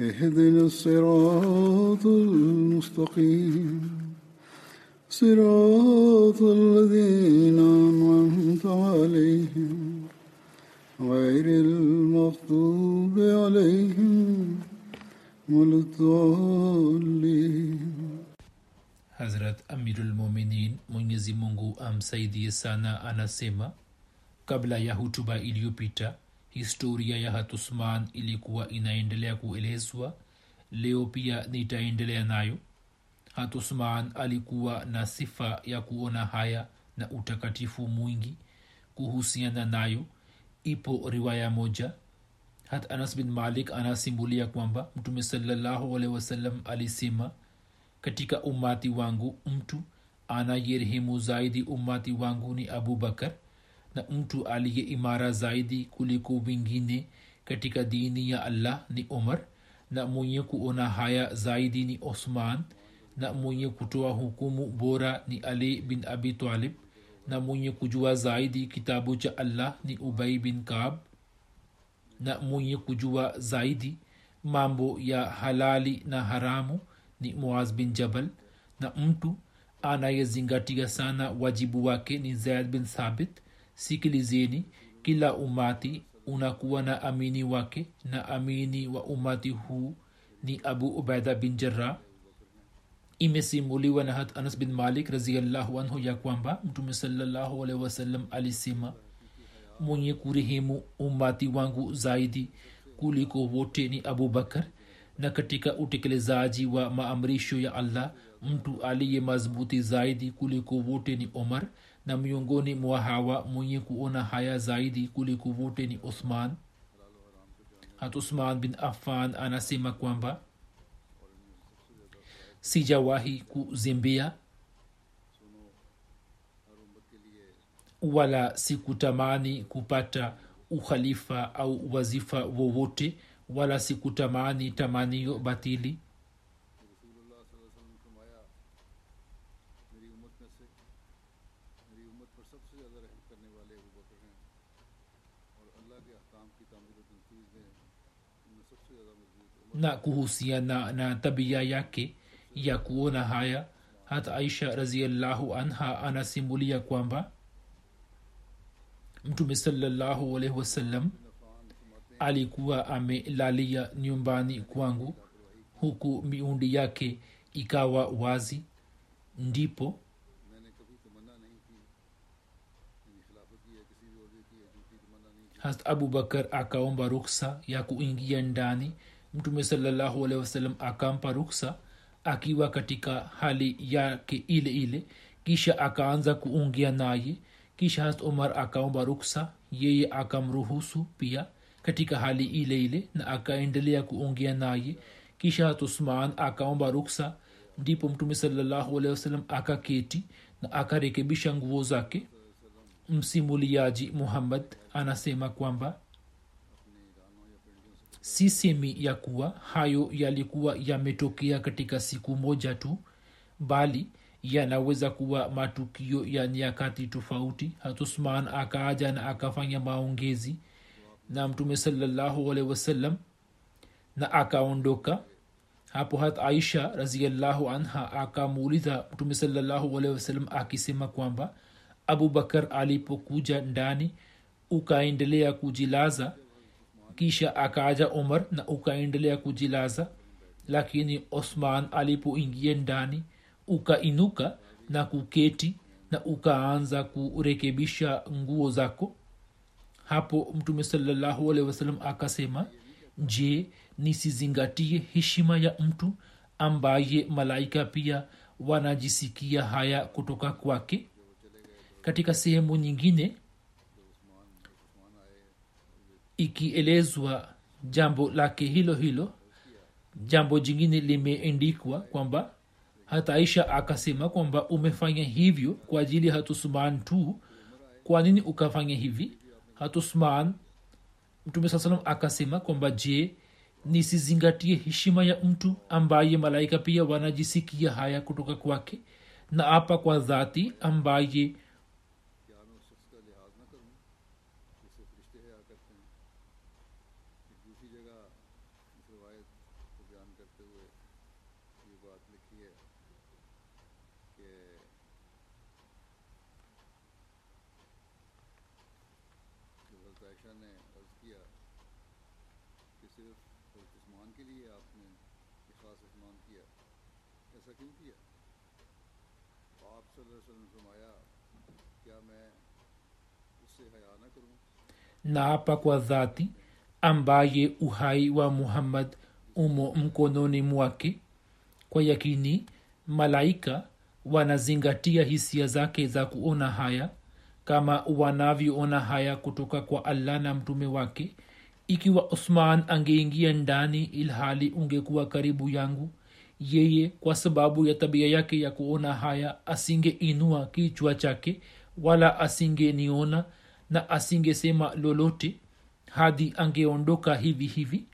اهدنا الصراط المستقيم. صراط الذين أنعمت عليهم غير المغضوب عليهم ولا الضالين. حضرت أمير المؤمنين منجزي مونغو أم سيدي سانا أنا سيما قبل يهوتوبا إليوبيتا historia ya hatusman ilikuwa inaendelea kuelezwa leo pia nitaendelea nayo. Hatusman alikuwa na sifa ya kuona haya na utakatifu mwingi kuhusiana nayo. Ipo riwaya moja. Hat anas bin malik anasimbulia kwamba mtume salallahu alehi wasallam alisema katika umati wangu mtu anayerehemu zaidi umati wangu ni abubakar na mtu aliye imara zaidi kuliko wengine katika dini ya allah ni umar na mwenye kuona haya zaidi ni osman na mwenye kutoa hukumu bora ni ali bin abi talib na mwenye kujua zaidi kitabu cha allah ni ubai bin kab na mwenye kujua zaidi mambo ya halali na haramu ni muaz bin jabal na mtu anayezingatia sana wajibu wake ni zaid bin thabit sikilizeni kila umati unakuwa na amini wake na amini wa umati huu ni abu ubaida bin jarah imesimuliwa na hat anas bin malik raziallahu anhu ya kwamba mtume salallahu alaihi wasallam alisema mwenye kurehemu umati wangu zaidi kuliko wote ni abubakar na katika utekelezaji wa maamrisho ya allah mtu aliye mazbuti zaidi kuliko wote ni omar na miongoni mwa hawa mwenye kuona haya zaidi kuliko wote ni uthman hat uthman bin affan anasema kwamba sijawahi kuzembea wala sikutamani kupata ukhalifa au wazifa wowote wala sikutamani tamanio batili na kuhusiana na tabia yake ya kuona haya. Hata aisha raziallahu anha anasimulia kwamba mtume salallahu alaihi wasallam alikuwa amelalia nyumbani kwangu huku miundi yake ikawa wazi. Ndipo hast abubakar akaomba ruksa ya kuingia ndani mtume salallahu alehi wasallam akampa ruksa akiwa katika hali yake ile ile kisha akaanza kuungia naye kisha hast umar akaomba ruksa yeye akamruhusu pia katika hali ile ile na akaendelea kuongea naye. Kisha hat usman akaomba ruksa ndipo mtume salallahu alehi wasallam akaketi na akarekebisha nguo zake. Msimuliaji muhammad anasema kwamba si semi ya kuwa hayo yalikuwa yametokea katika siku moja tu bali yanaweza kuwa matukio ya nyakati tofauti. Hatusman akaaja na akafanya maongezi na mtume salallahu alehi wasallam na akaondoka. Hapo hat aisha raziallahu anha akamuuliza mtume salallahu alehi wasallam akisema kwamba abubakar alipokuja ndani ukaendelea kujilaza kisha akaaja umar na ukaendelea kujilaza. Lakini osman alipoingia ndani ukainuka na kuketi na ukaanza kurekebisha nguo zako. Hapo mtume salallahu alehi wasallam akasema je nisizingatie heshima ya mtu ambaye malaika pia wanajisikia haya kutoka kwake? Katika sehemu nyingine ikielezwa jambo lake hilo hilo jambo jingine limeendikwa kwamba hata aisha akasema kwamba umefanya hivyo kwa ajili ya hatusman tu. Kwa nini ukafanya hivi? Hatusman mtume saa salam akasema kwamba je nisizingatie heshima ya mtu ambaye malaika pia wanajisikia haya kutoka kwake? Na apa kwa dhati ambaye naapa kwa dhati ambaye uhai wa muhammad umo mkononi mwake kwa yakini malaika wanazingatia hisia zake za kuona haya kama wanavyoona haya kutoka kwa allah na mtume wake ikiwa usman angeingia ndani ilhali ungekuwa karibu yangu yeye kwa sababu ya tabia yake ya kuona haya asingeinua kichwa chake wala asingeniona na asingesema lolote hadi angeondoka hivi hivi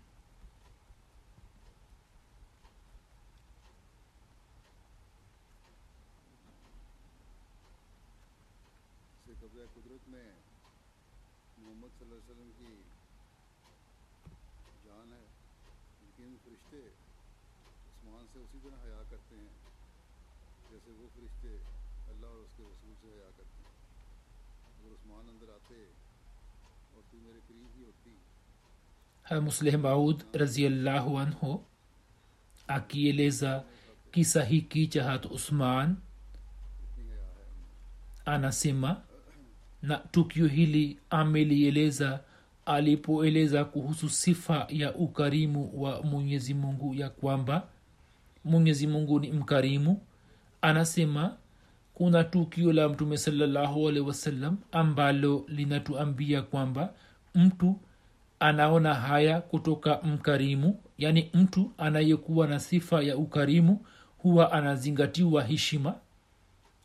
Musleh Maud raziallahu anhu akieleza kisa hiki cha hat usman anasema na tukio hili amelieleza alipoeleza kuhusu sifa ya ukarimu wa mwenyezi mungu ya kwamba mwenyezi mungu ni mkarimu anasema kuna tukio la mtume salallahu alehi wasallam ambalo linatuambia kwamba mtu anaona haya kutoka mkarimu yaani mtu anayekuwa na sifa ya ukarimu huwa anazingatiwa heshima.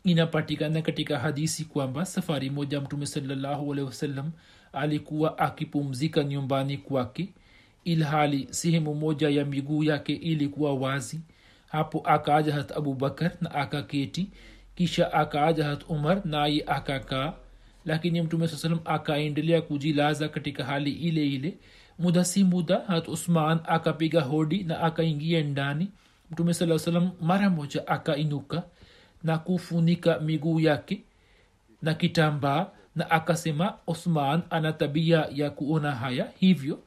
Inapatikana katika hadisi kwamba safari moja mtume salallahu alehi wasallam alikuwa akipumzika nyumbani kwake ilhali sehemu moja ya miguu yake ilikuwa wazi. Hapo akaaja hat abubakar na akaketi kisha akaaja hat umar naye akakaa lakini mtume saa salam akaendelea kujilaza katika hali ile ile. Muda si muda hat usman akapiga hodi na akaingia ndani. Mtume saa salam mara moja akainuka na kufunika miguu yake na kitambaa na akasema osman ana tabia ya kuona haya hivyo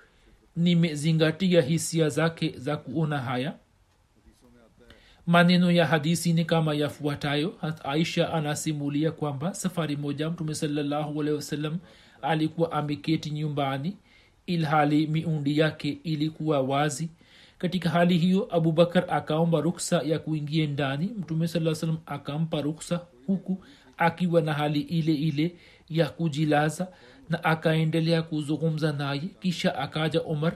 nimezingatia hisia zake za kuona haya maneno ya hadisi ni kama yafuatayo. Aisha anasimulia kwamba safari moja mtume salallahu alehi wasallam alikuwa ameketi nyumbani ilhali miundi yake ilikuwa wazi. Katika hali hiyo abubakar akaomba ruksa ya kuingia ndani. Mtume saa salam akampa ruksa huku akiwa na hali ile ile ya kujilaza na akaendelea kuzungumza naye. Kisha akaja umar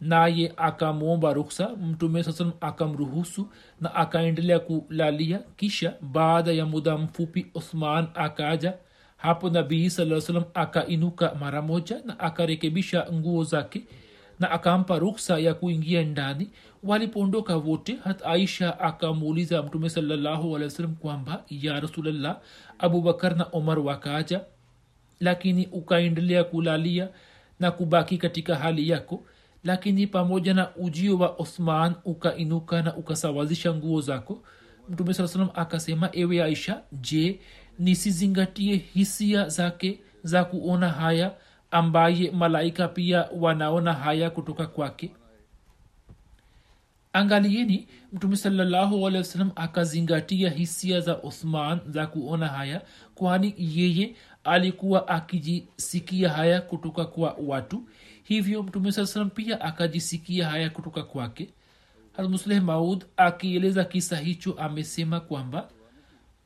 naye akamwomba ruksa mtume saa salam akamruhusu na akaendelea kulalia. Kisha baada ya muda mfupi uthman akaja. Hapo nabii saa salam akainuka mara moja na akarekebisha nguo zake na akampa ruksa ya kuingia ndani. Walipoondoka wote hat aisha akamuuliza mtume wasallam kwamba ya rasulllah abubakar na omar wakaja lakini ukaendelea kulalia na kubaki katika hali yako lakini pamoja na ujio wa othman ukainuka na ukasawazisha nguo zako mtume saa salam akasema ewe aisha je nisizingatie hisia zake za kuona haya ambaye malaika pia wanaona haya kutoka kwake? Angalieni mtume wasallam akazingatia hisia za uthman za kuona haya kwani yeye alikuwa akijisikia haya kutoka kwa watu hivyo mtume saa salam pia akajisikia haya kutoka kwake. Musleh maud akieleza kisa hicho amesema kwamba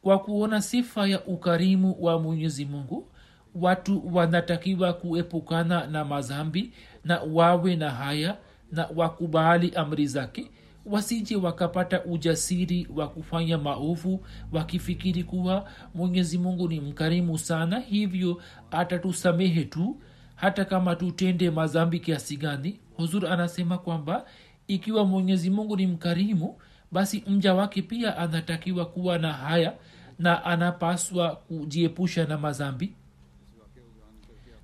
kwa kuona sifa ya ukarimu wa mwenyezi mungu watu wanatakiwa kuepukana na mazambi na wawe na haya na wakubali amri zake. Wasije wakapata ujasiri wa kufanya maovu wakifikiri kuwa mwenyezi mungu ni mkarimu sana hivyo atatusamehe tu hata kama tutende mazambi kiasi gani huzur anasema kwamba ikiwa mwenyezi mungu ni mkarimu basi mja wake pia anatakiwa kuwa na haya na anapaswa kujiepusha na mazambi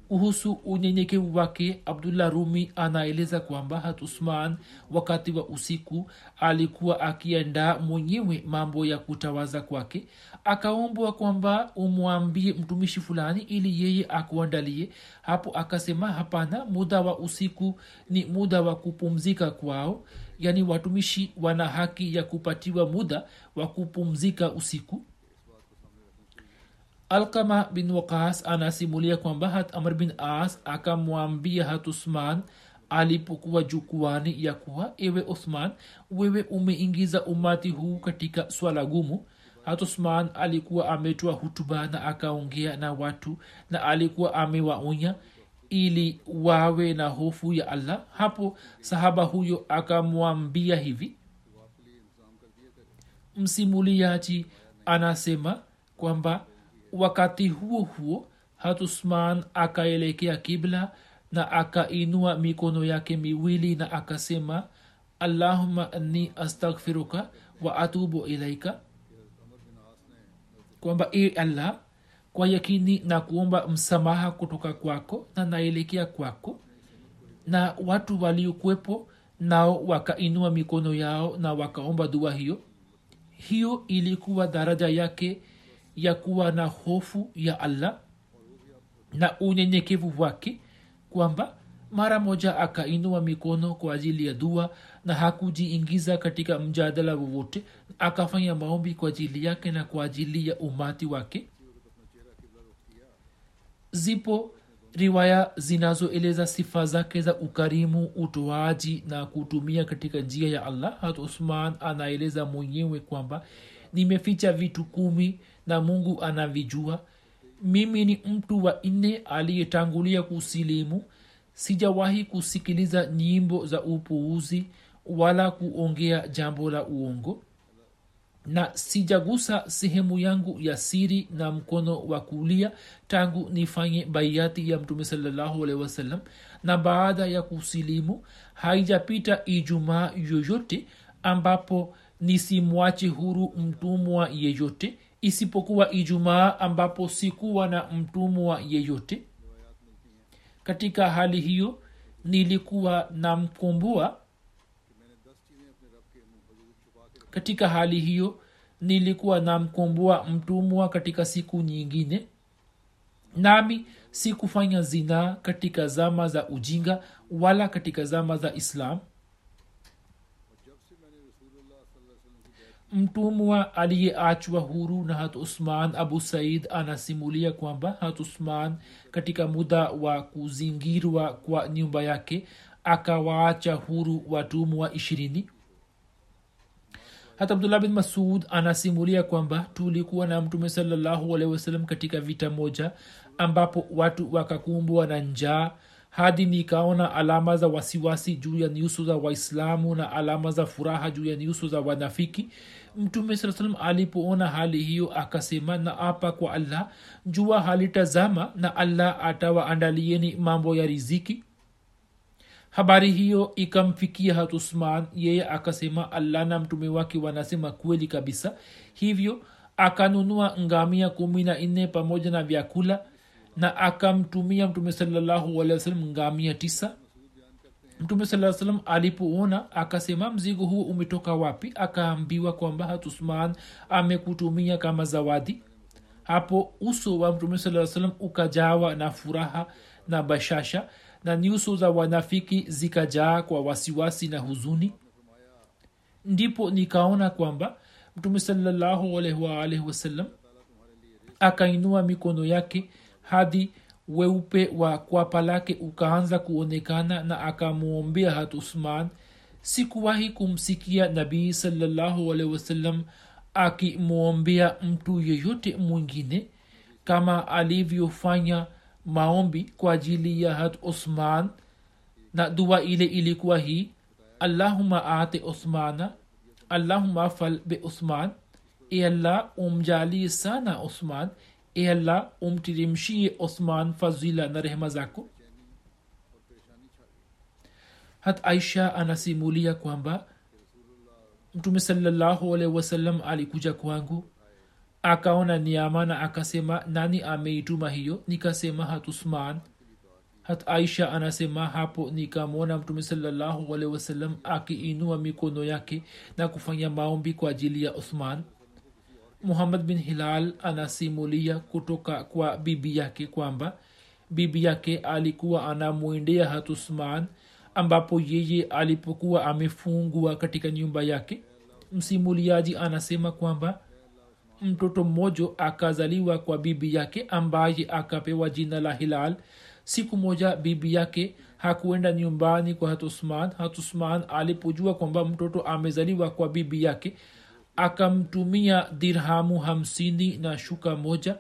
kuhusu unyenyekevu wake abdullah rumi anaeleza kwamba hat usman wakati wa usiku alikuwa akiandaa mwenyewe mambo ya kutawaza kwake akaombwa kwamba umwambie mtumishi fulani ili yeye akuandalie. Hapo akasema hapana muda wa usiku ni muda wa kupumzika kwao. Yaani watumishi wana haki ya kupatiwa muda wa kupumzika usiku alkama bin waqas anasimulia kwamba hat amr bin as akamwambia hat usman alipokuwa jukwani ya kuwa ewe uthman wewe umeingiza umati huu katika swala gumu. Hat usman alikuwa ametoa hutuba na akaongea na watu na alikuwa amewaonya ili wawe na hofu ya allah. Hapo sahaba huyo akamwambia hivi. Msimuliaji anasema kwamba wakati huo huo hatusman akaelekea kibla na akainua mikono yake miwili na akasema allahuma ni astaghfiruka wa atubu ilaika. Kwamba e allah kwa yakini na kuomba msamaha kutoka kwako na naelekea kwako na watu waliokuwepo nao wakainua mikono yao na wakaomba dua hiyo. Hiyo ilikuwa daraja yake ya kuwa na hofu ya allah na unyenyekevu wake kwamba mara moja akainua mikono kwa ajili ya dua na hakujiingiza katika mjadala wowote akafanya maombi kwa ajili yake na kwa ajili ya umati wake. Zipo riwaya zinazoeleza sifa zake za ukarimu utoaji na kutumia katika njia ya allah. Hat usman anaeleza mwenyewe kwamba nimeficha vitu kumi na mungu anavijua. Mimi ni mtu wa nne aliyetangulia kusilimu. Sijawahi kusikiliza nyimbo za upuuzi wala kuongea jambo la uongo. Na sijagusa sehemu yangu ya siri na mkono wa kulia tangu nifanye baiati ya mtume salallahu alehi wasallam. Na baada ya kusilimu haijapita ijumaa yoyote ambapo nisimwache huru mtumwa yeyote isipokuwa ijumaa ambapo sikuwa na mtumwa yeyote. Katika hali hiyo nilikuwa namkumbua. Katika hali hiyo nilikuwa namkumbua mtumwa katika siku nyingine. Nami sikufanya zinaa katika zama za ujinga wala katika zama za islam mtumwa aliyeachwa huru na hat usman abu said anasimulia kwamba hat usman katika muda wa kuzingirwa kwa nyumba yake akawaacha huru watumwa ishirini. Hata abdullah bin masud anasimulia kwamba tulikuwa na mtume salallahu alehi wasalam katika vita moja ambapo watu wakakumbwa na njaa hadi nikaona alama za wasiwasi juu ya nyuso za waislamu na alama za furaha juu ya nyuso za wanafiki. Mtume saa salam alipoona hali hiyo akasema na apa kwa allah jua halitazama na allah atawaandalieni mambo ya riziki. Habari hiyo ikamfikia hatusman yeye akasema allah na mtume wake wanasema kweli kabisa. Hivyo akanunua ngamia kumi na nne pamoja na vyakula na akamtumia mtume salallahu alehi ngamia tisa. Mtume saa salam alipoona akasema mzigo huo umetoka wapi? Akaambiwa kwamba hatusman amekutumia kama zawadi. Hapo uso wa mtume salam ukajawa na furaha na bashasha na nyuso za wanafiki zikajaa kwa wasiwasi na huzuni. Ndipo nikaona kwamba mtume salallahu akainua mikono yake hadi weupe wa kwapa lake ukaanza kuonekana na akamwombea hat usman. Sikuwahi kumsikia nabii salallahu alaihi wasallam akimwombea mtu yeyote mwingine kama alivyofanya maombi kwa ajili ya hat usman. Na dua ile ilikuwa hii allahuma ate usmana allahuma fal be usman e allah umjalie sana usman e allah umtirimshie othman fazila na rehema zako. Hat aisha anasimulia kwamba mtume salallahu alaihi wasallam alikuja kwangu akaona niama na akasema nani ameituma hiyo? Nikasema hat usman. Hat aisha anasema hapo nikamwona mtume salallahu alaihi wasallam akiinua mikono yake na kufanya maombi kwa ajili ya uthman muhammad bin hilal anasimulia kutoka kwa bibi yake kwamba bibi yake alikuwa anamwendea hatusman ambapo yeye alipokuwa amefungwa katika nyumba yake msimuliaji anasema kwamba mtoto mmoja akazaliwa kwa bibi yake ambaye akapewa jina la hilal. Siku moja bibi yake hakuenda nyumbani kwa hatusman hatusman alipojua kwamba mtoto amezaliwa kwa bibi yake akamtumia dirhamu hamsini na shuka moja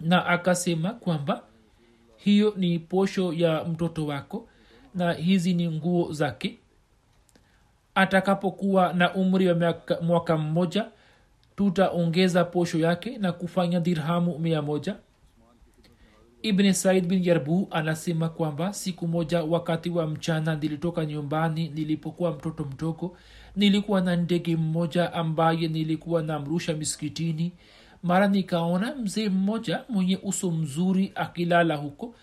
na akasema kwamba hiyo ni posho ya mtoto wako na hizi ni nguo zake. Atakapokuwa na umri wa mwaka mmoja tutaongeza posho yake na kufanya dirhamu mia moja. Ibn said bin yarbu anasema kwamba siku moja wakati wa mchana nilitoka nyumbani nilipokuwa mtoto mdogo nilikuwa na ndege mmoja ambaye nilikuwa namrusha misikitini. Mara nikaona mzee mmoja mwenye uso mzuri akilala huko.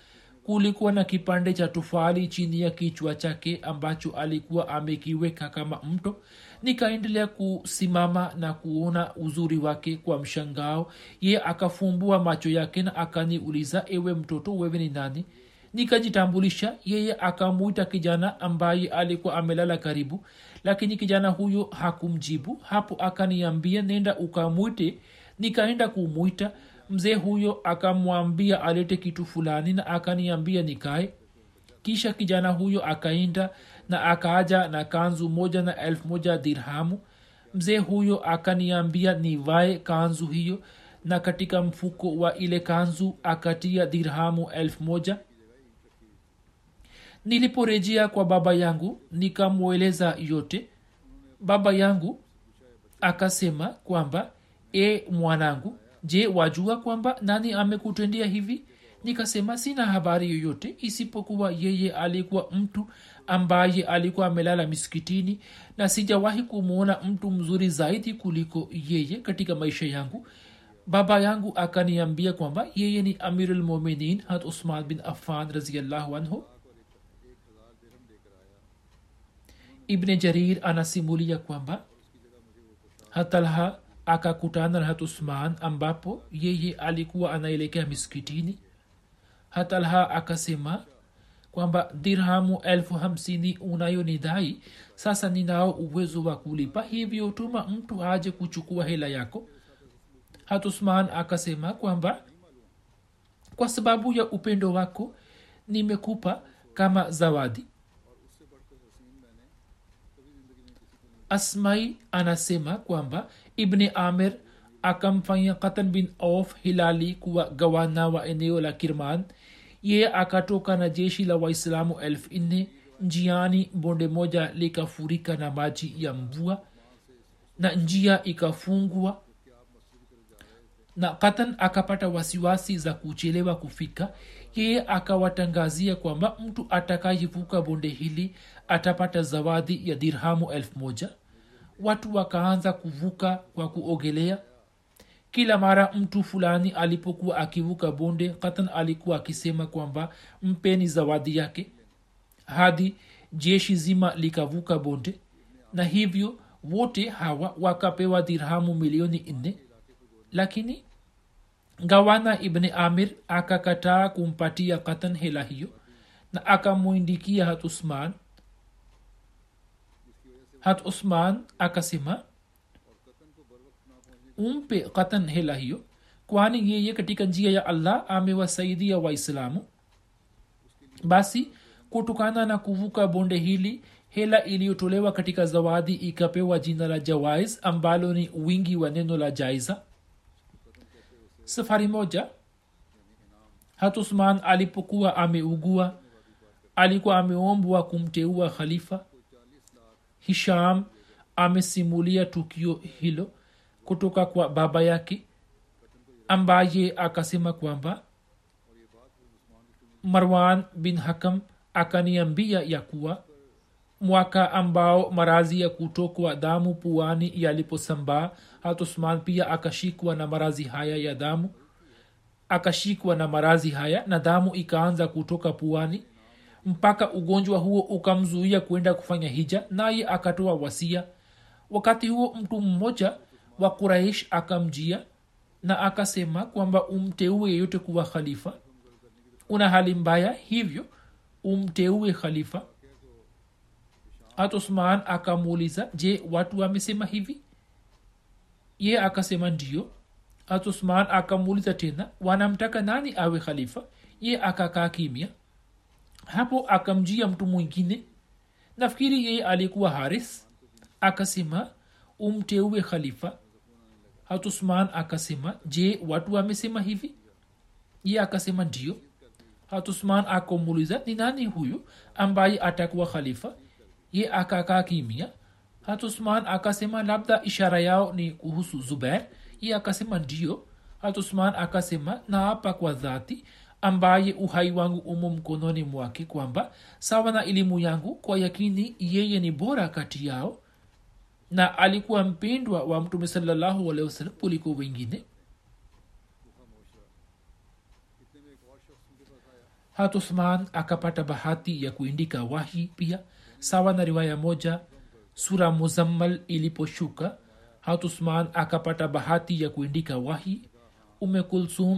Kulikuwa na kipande cha tufali chini ya kichwa chake ambacho alikuwa amekiweka kama mto. Nikaendelea kusimama na kuona uzuri wake kwa mshangao. Ye akafumbua macho yake na akaniuliza ewe mtoto wewe ni nani? Nikajitambulisha. Yeye akamwita kijana ambaye alikuwa amelala karibu lakini kijana huyo hakumjibu. Hapo akaniambia nenda ukamwite. Nikaenda kumwita. Mzee huyo akamwambia alete kitu fulani na akaniambia nikae. Kisha kijana huyo akaenda na akaaja na kanzu moja na elfu moja dirhamu. Mzee huyo akaniambia nivae kanzu hiyo na katika mfuko wa ile kanzu akatia dirhamu elfu moja niliporejea kwa baba yangu nikamweleza yote. Baba yangu akasema kwamba e mwanangu je wajua kwamba nani amekutendea hivi? Nikasema sina habari yoyote isipokuwa yeye alikuwa mtu ambaye alikuwa amelala misikitini na sijawahi kumwona mtu mzuri zaidi kuliko yeye katika maisha yangu. Baba yangu akaniambia kwamba yeye ni amirulmuminin hat usman bin affan raziallahu anhu ibne jarir anasimulia kwamba hatalha akakutana na hatusman ambapo yeye alikuwa anaelekea miskitini hatalha akasema kwamba dirhamu elfu hamsini unayonidai sasa ninao uwezo wa kulipa hivyo tuma mtu aje kuchukua hela yako. Hatusman akasema kwamba kwa sababu ya upendo wako nimekupa kama zawadi asmai anasema kwamba ibni amir akamfanya katan bin auf hilali kuwa gawana wa eneo la kirman. Ye akatoka na jeshi la waislamu elfu nne njiani bonde moja likafurika na maji ya mvua na njia ikafungwa. Na katan akapata wasiwasi za kuchelewa kufika. Yeye akawatangazia kwamba mtu atakayevuka bonde hili atapata zawadi ya dirhamu elfu moja. Watu wakaanza kuvuka kwa kuogelea. Kila mara mtu fulani alipokuwa akivuka bonde katan alikuwa akisema kwamba mpeni zawadi yake. Hadi jeshi zima likavuka bonde na hivyo wote hawa wakapewa dirhamu milioni nne. Lakini gawana ibni amir akakataa kumpatia katan hela hiyo na akamwindikia hatusman hat usman akasema umpe katan hela hiyo kwani yeye katika njia ya allah amewasaidia waislamu? Basi kutokana na kuvuka bonde hili hela iliyotolewa katika zawadi ikapewa jina la jawais ambalo ni wingi wa neno la jaiza. Safari moja. Hat usman alipokuwa ameugua alikuwa ameombwa kumteua khalifa hisham amesimulia tukio hilo kutoka kwa baba yake ambaye akasema kwamba marwan bin hakam akaniambia ya kuwa mwaka ambao marazi ya kutokwa damu puani yaliposambaa hat usman pia akashikwa na marazi haya ya damu akashikwa na marazi haya na damu ikaanza kutoka puani mpaka ugonjwa huo ukamzuia kwenda kufanya hija naye akatoa wasia. Wakati huo mtu mmoja wa kuraish akamjia na akasema kwamba umteue yeyote kuwa khalifa. Una hali mbaya hivyo umteue khalifa. Hat akamuuliza je watu wamesema hivi? Ye akasema ndio hat akamuuliza tena wanamtaka nani awe khalifa? Ye akakaa kimya hapo akamjia mtu mwingine. Nafikiri yeye alikuwa haris. Akasema umteue khalifa. Hatusman akasema je watu wamesema hivi? Ye akasema ndio. Hatusman akamuuliza ni nani huyu ambaye atakuwa khalifa? Ye akakaa kimia hatusman akasema labda ishara yao ni kuhusu zubair. Ye akasema ndio. Hatusman akasema naapa kwa dhati ambaye uhai wangu umo mkononi mwake kwamba sawa na elimu yangu kwa yakini yeye ni bora kati yao na alikuwa mpendwa wa mtume salallahu alehi wasalam kuliko wengine. Hatuthman akapata bahati ya kuindika wahi pia sawa na riwaya moja sura muzammal iliposhuka hatuthman akapata bahati ya kuindika wahi ume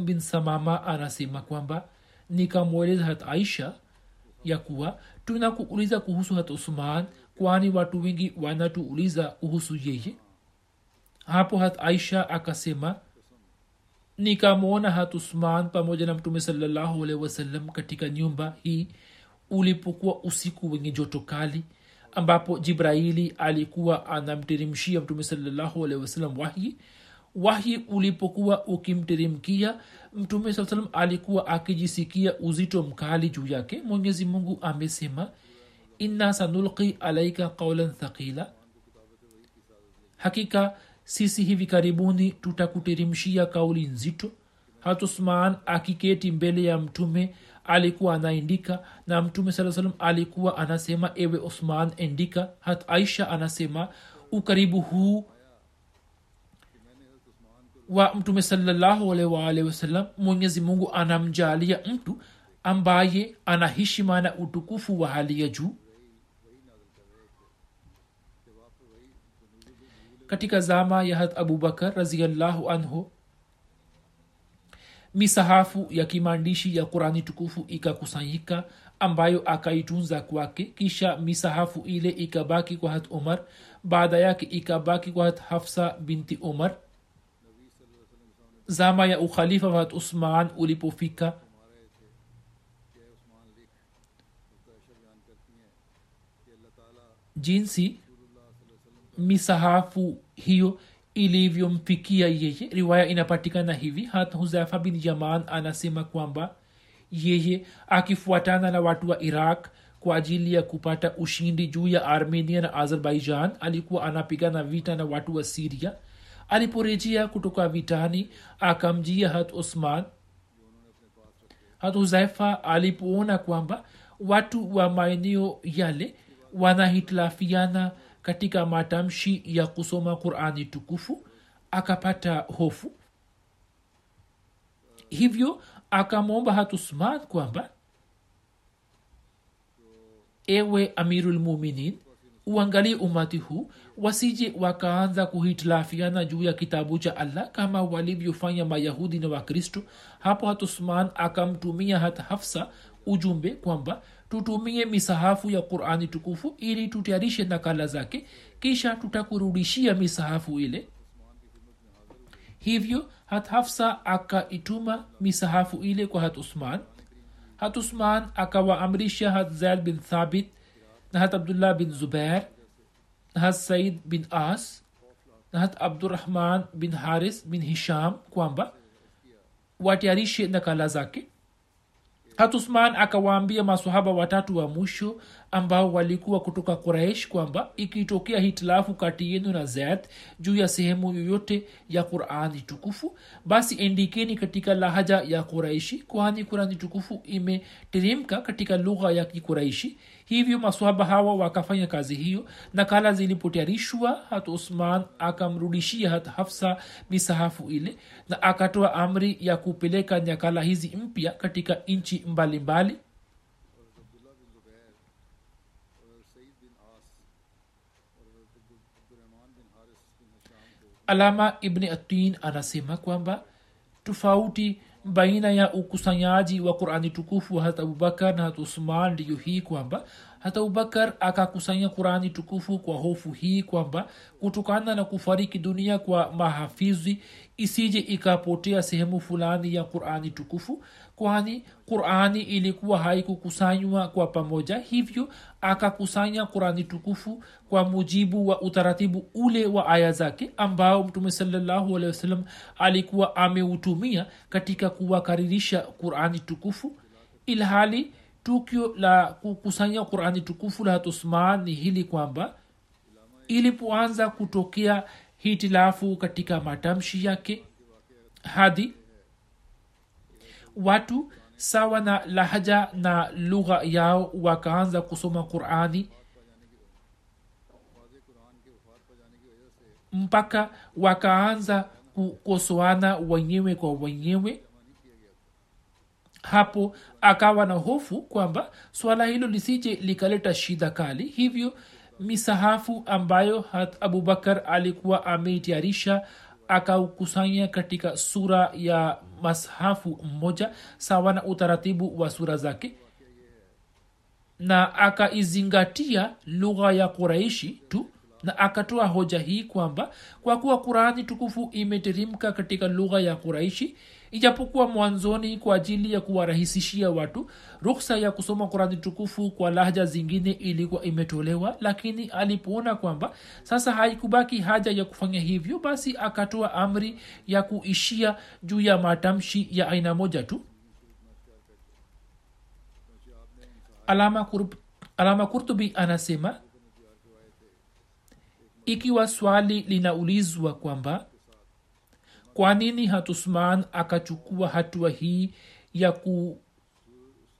bin samama anasema kwamba nikamweleza hat aisha ya kuwa tunakuuliza kuhusu hat usman kwani watu wengi wanatuuliza kuhusu yeye. Hapo hat aisha akasema nikamwona hat usman pamoja na mtume salllahualhi wasallam katika nyumba hii ulipokuwa usiku wenye joto kali ambapo jibraili alikuwa anamteremshia mtume salllahualhi wasallam wahyi wahi ulipokuwa ukimteremkia mtume saa salam alikuwa akijisikia uzito mkali juu yake. Mwenyezi mungu amesema inna sanulki alaika qaulan thaqila. Hakika sisi hivi karibuni tutakuteremshia kauli nzito. Hatusman akiketi mbele ya mtume alikuwa anaendika na mtume saa salam alikuwa anasema ewe usman endika hat aisha anasema ukaribu huu wa mtume salallahu mwenyezi mungu anamjalia mtu ambaye ana heshima na utukufu wa hali ya juu. Katika zama ya hat abubakar raziallahu anhu misahafu ya kimaandishi ya qurani tukufu ikakusanyika ambayo akaitunza kwake. Kisha misahafu ile ikabaki kwa hat umar baada yake ikabaki kwa hat hafsa binti umar zama ya ukhalifa wa hat usman ulipofika. Jinsi misahafu hiyo ilivyomfikia yeye. Riwaya inapatikana hivi hata huzafa bin yaman anasema kwamba yeye akifuatana na watu wa iraq kwa ajili ya kupata ushindi juu ya armenia na azerbaijan alikuwa anapigana vita na watu wa siria aliporejea kutoka vitani akamjia hat usman hat huzaifa alipoona kwamba watu wa maeneo yale wanahitilafiana katika matamshi ya kusoma qurani tukufu akapata hofu. Hivyo akamwomba hatusman kwamba ewe amirulmuminin uangalie umati huu wasije wakaanza kuhitilafiana juu ya kitabu cha allah kama walivyofanya mayahudi na wakristo. Hapo hatusman akamtumia hata hafsa ujumbe kwamba tutumie misahafu ya qurani tukufu ili tutayarishe nakala zake kisha tutakurudishia misahafu ile. Hivyo hat hafsa akaituma misahafu ile kwa hat usman. Hat usman akawaamrisha hat zaid bin thabit na hat abdullah bin zubair na said bin as na abdurahman bin haris bin hisham kwamba watayarishe nakala zake hatusman akawaambia masahaba watatu wa mwisho ambao walikuwa kutoka quraish kwamba ikitokea hitilafu kati yenu na zaid juu ya sehemu yoyote ya qurani tukufu basi endikeni katika lahaja ya quraishi kwani qurani tukufu imeteremka katika lugha ya kiquraishi hivyo maswaba hawa wakafanya kazi hiyo nakala zilipotayarishwa hat usman akamrudishia hat hafsa misahafu ile na akatoa amri ya kupeleka nyakala hizi mpya katika nchi mbalimbali. Alama ibni atin anasema kwamba tofauti baina ya ukusanyaji wa qurani tukufu wa hata abubakar na hata usman ndiyo hii kwamba hata abubakar akakusanya qurani tukufu kwa hofu hii kwamba kutokana na kufariki dunia kwa mahafizi isije ikapotea sehemu fulani ya qurani tukufu kwani qurani ilikuwa haikukusanywa kwa pamoja hivyo akakusanya qurani tukufu kwa mujibu wa utaratibu ule wa aya zake ambao mtume wasallam alikuwa ameutumia katika kuwakaririsha qurani tukufu. Ilhali tukio la kukusanya qurani tukufu la hatusman ni hili kwamba ilipoanza kutokea hitilafu katika matamshi yake. Hadi watu sawa na lahaja na lugha yao wakaanza kusoma qurani mpaka wakaanza kukosoana wenyewe kwa wenyewe. Hapo akawa na hofu kwamba swala hilo lisije likaleta shida kali. Hivyo misahafu ambayo hat abubakar alikuwa ameitayarisha akaukusanya katika sura ya mashafu mmoja sawa na utaratibu wa sura zake na akaizingatia lugha ya kuraishi tu na akatoa hoja hii kwamba kwa kuwa qurani tukufu imeterimka katika lugha ya quraishi ijapokuwa mwanzoni kwa ajili ya kuwarahisishia watu ruksa ya kusoma kurani tukufu kwa lahja zingine ilikuwa imetolewa lakini alipoona kwamba sasa haikubaki haja ya kufanya hivyo basi akatoa amri ya kuishia juu ya matamshi ya aina moja tu. Alama, kurb, alama kurtubi anasema ikiwa swali linaulizwa kwamba kwa nini hatusman akachukua hatua hii ya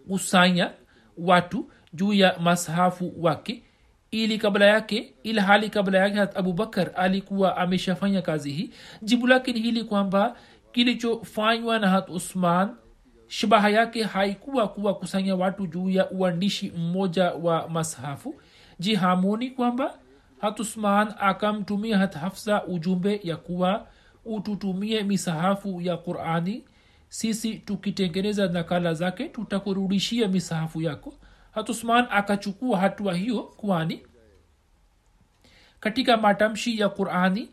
kukusanya watu juu ya masahafu wake ili kabla yake ili hali kabla yake abubakar alikuwa ameshafanya kazi hii? Jibu lake ni hili kwamba kilichofanywa na hat usman shabaha yake haikuwa kuwa kusanya watu juu ya uandishi mmoja wa masahafu ji hamoni kwamba hatusman akamtumia hat hafsa ujumbe ya kuwa ututumie misahafu ya qurani. Sisi tukitengeneza nakala zake tutakurudishia misahafu yako. Hatusman akachukua hatua hiyo kwani katika matamshi ya qurani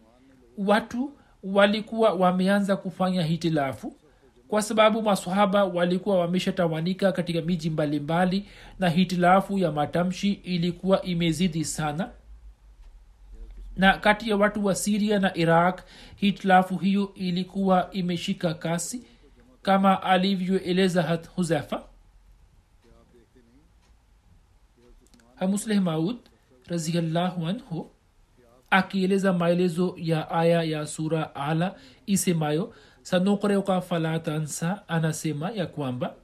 watu walikuwa wameanza kufanya hitilafu kwa sababu masahaba walikuwa wameshatawanika katika miji mbalimbali na hitilafu ya matamshi ilikuwa imezidi sana na kati ya watu wa siria na iraq hitilafu hiyo ilikuwa imeshika kasi kama alivyoeleza huzefa hamusleh maud raziallahu anhu akieleza maelezo ya aya ya sura ala isemayo sanukreuka falatansa anasema ya kwamba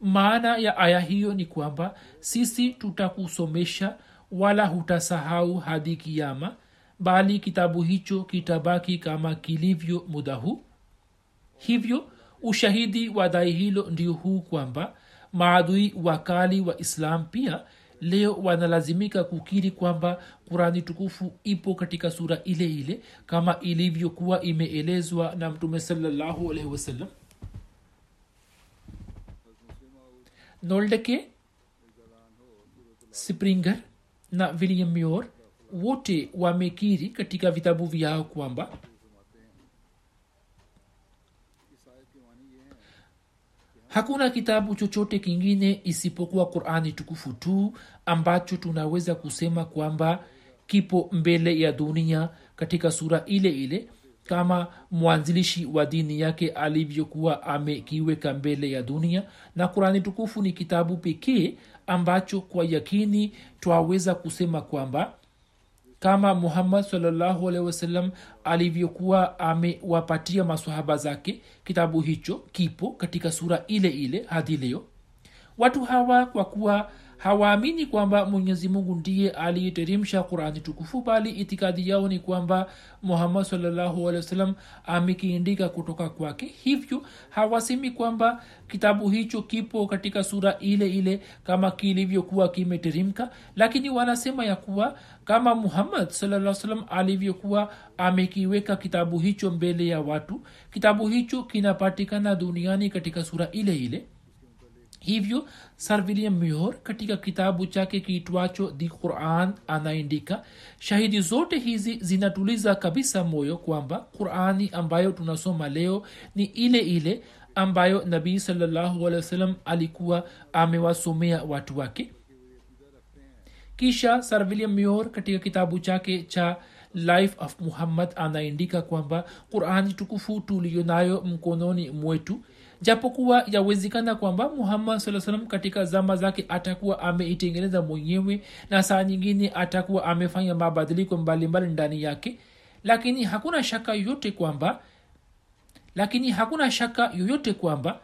maana ya aya hiyo ni kwamba sisi tutakusomesha wala hutasahau hadi kiama bali kitabu hicho kitabaki kama kilivyo muda huu. Hivyo ushahidi wa dai hilo ndio huu kwamba maadui wakali wa islam pia leo wanalazimika kukiri kwamba kurani tukufu ipo katika sura ile ile kama ilivyokuwa imeelezwa na mtume salallahu alaihi wasallam. Noldeke springer na william muir wote wamekiri katika vitabu vyao kwamba hakuna kitabu chochote kingine isipokuwa qurani tukufu tu ambacho tunaweza kusema kwamba kipo mbele ya dunia katika sura ile ile kama mwanzilishi wa dini yake alivyokuwa amekiweka mbele ya dunia. Na qurani tukufu ni kitabu pekee ambacho kwa yakini twaweza kusema kwamba kama muhammad salllahu alivyokuwa amewapatia masahaba zake kitabu hicho kipo katika sura ile ile hadi leo. Watu hawa kwa kuwa hawaamini kwamba mwenyezi mungu ndiye aliyeteremsha qurani tukufu bali itikadi yao ni kwamba muhammad wasallam amekiindika kutoka kwake. Hivyo hawasemi kwamba kitabu hicho kipo katika sura ile ile kama kilivyokuwa kimeteremka lakini wanasema ya kuwa kama muhammad salaa salam alivyokuwa amekiweka kitabu hicho mbele ya watu kitabu hicho kinapatikana duniani katika sura ile ile hivyo sir william muir katika kitabu chake kiitwacho the quran anaandika shahidi zote hizi zinatuliza kabisa moyo kwamba qurani ambayo tunasoma leo ni ile ile ambayo nabii salllahu alikuwa amewasomea watu wake. Kisha sir william muir katika kitabu chake cha life of muhammad anaandika kwamba qurani tukufu tuliyonayo mkononi mwetu japokuwa yawezekana kwamba muhammad saa salam katika zama zake atakuwa ameitengeneza mwenyewe na saa nyingine atakuwa amefanya mabadiliko mbalimbali ndani yake. Lakini hakuna shaka yoyote kwamba lakini hakuna shaka yoyote kwamba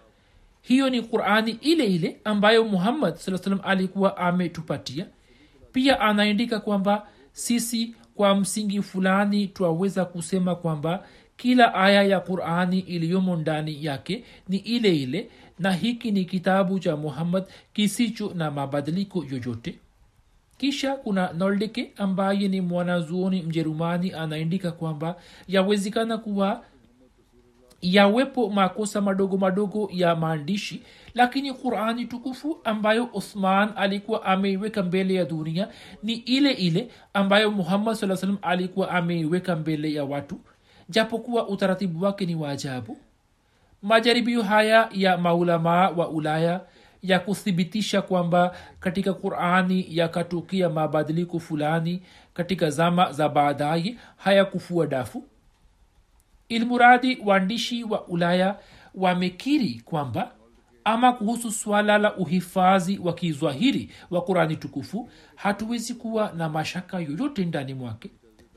hiyo ni qurani ile ile ambayo muhammad saa salam alikuwa ametupatia. Pia anaandika kwamba sisi kwa msingi fulani twaweza kusema kwamba kila aya ya qurani iliyomo ndani yake ni ile ile na hiki ni kitabu cha muhammad kisicho na mabadiliko yoyote. Kisha kuna noldeke ambaye ni mwanazuoni mjerumani anaandika kwamba yawezekana kuwa yawepo makosa madogo madogo ya maandishi lakini qurani tukufu ambayo uthman alikuwa ameiweka mbele ya dunia ni ile ile ambayo muhammad saa salam alikuwa ameiweka mbele ya watu japokuwa utaratibu wake ni wa ajabu majaribio haya ya maulamaa wa ulaya ya kuthibitisha kwamba katika qurani yakatokea mabadiliko fulani katika zama za baadaye hayakufua dafu. Ilmuradi waandishi wa ulaya wamekiri kwamba ama kuhusu swala la uhifadhi wa kizwahiri wa qurani tukufu hatuwezi kuwa na mashaka yoyote ndani mwake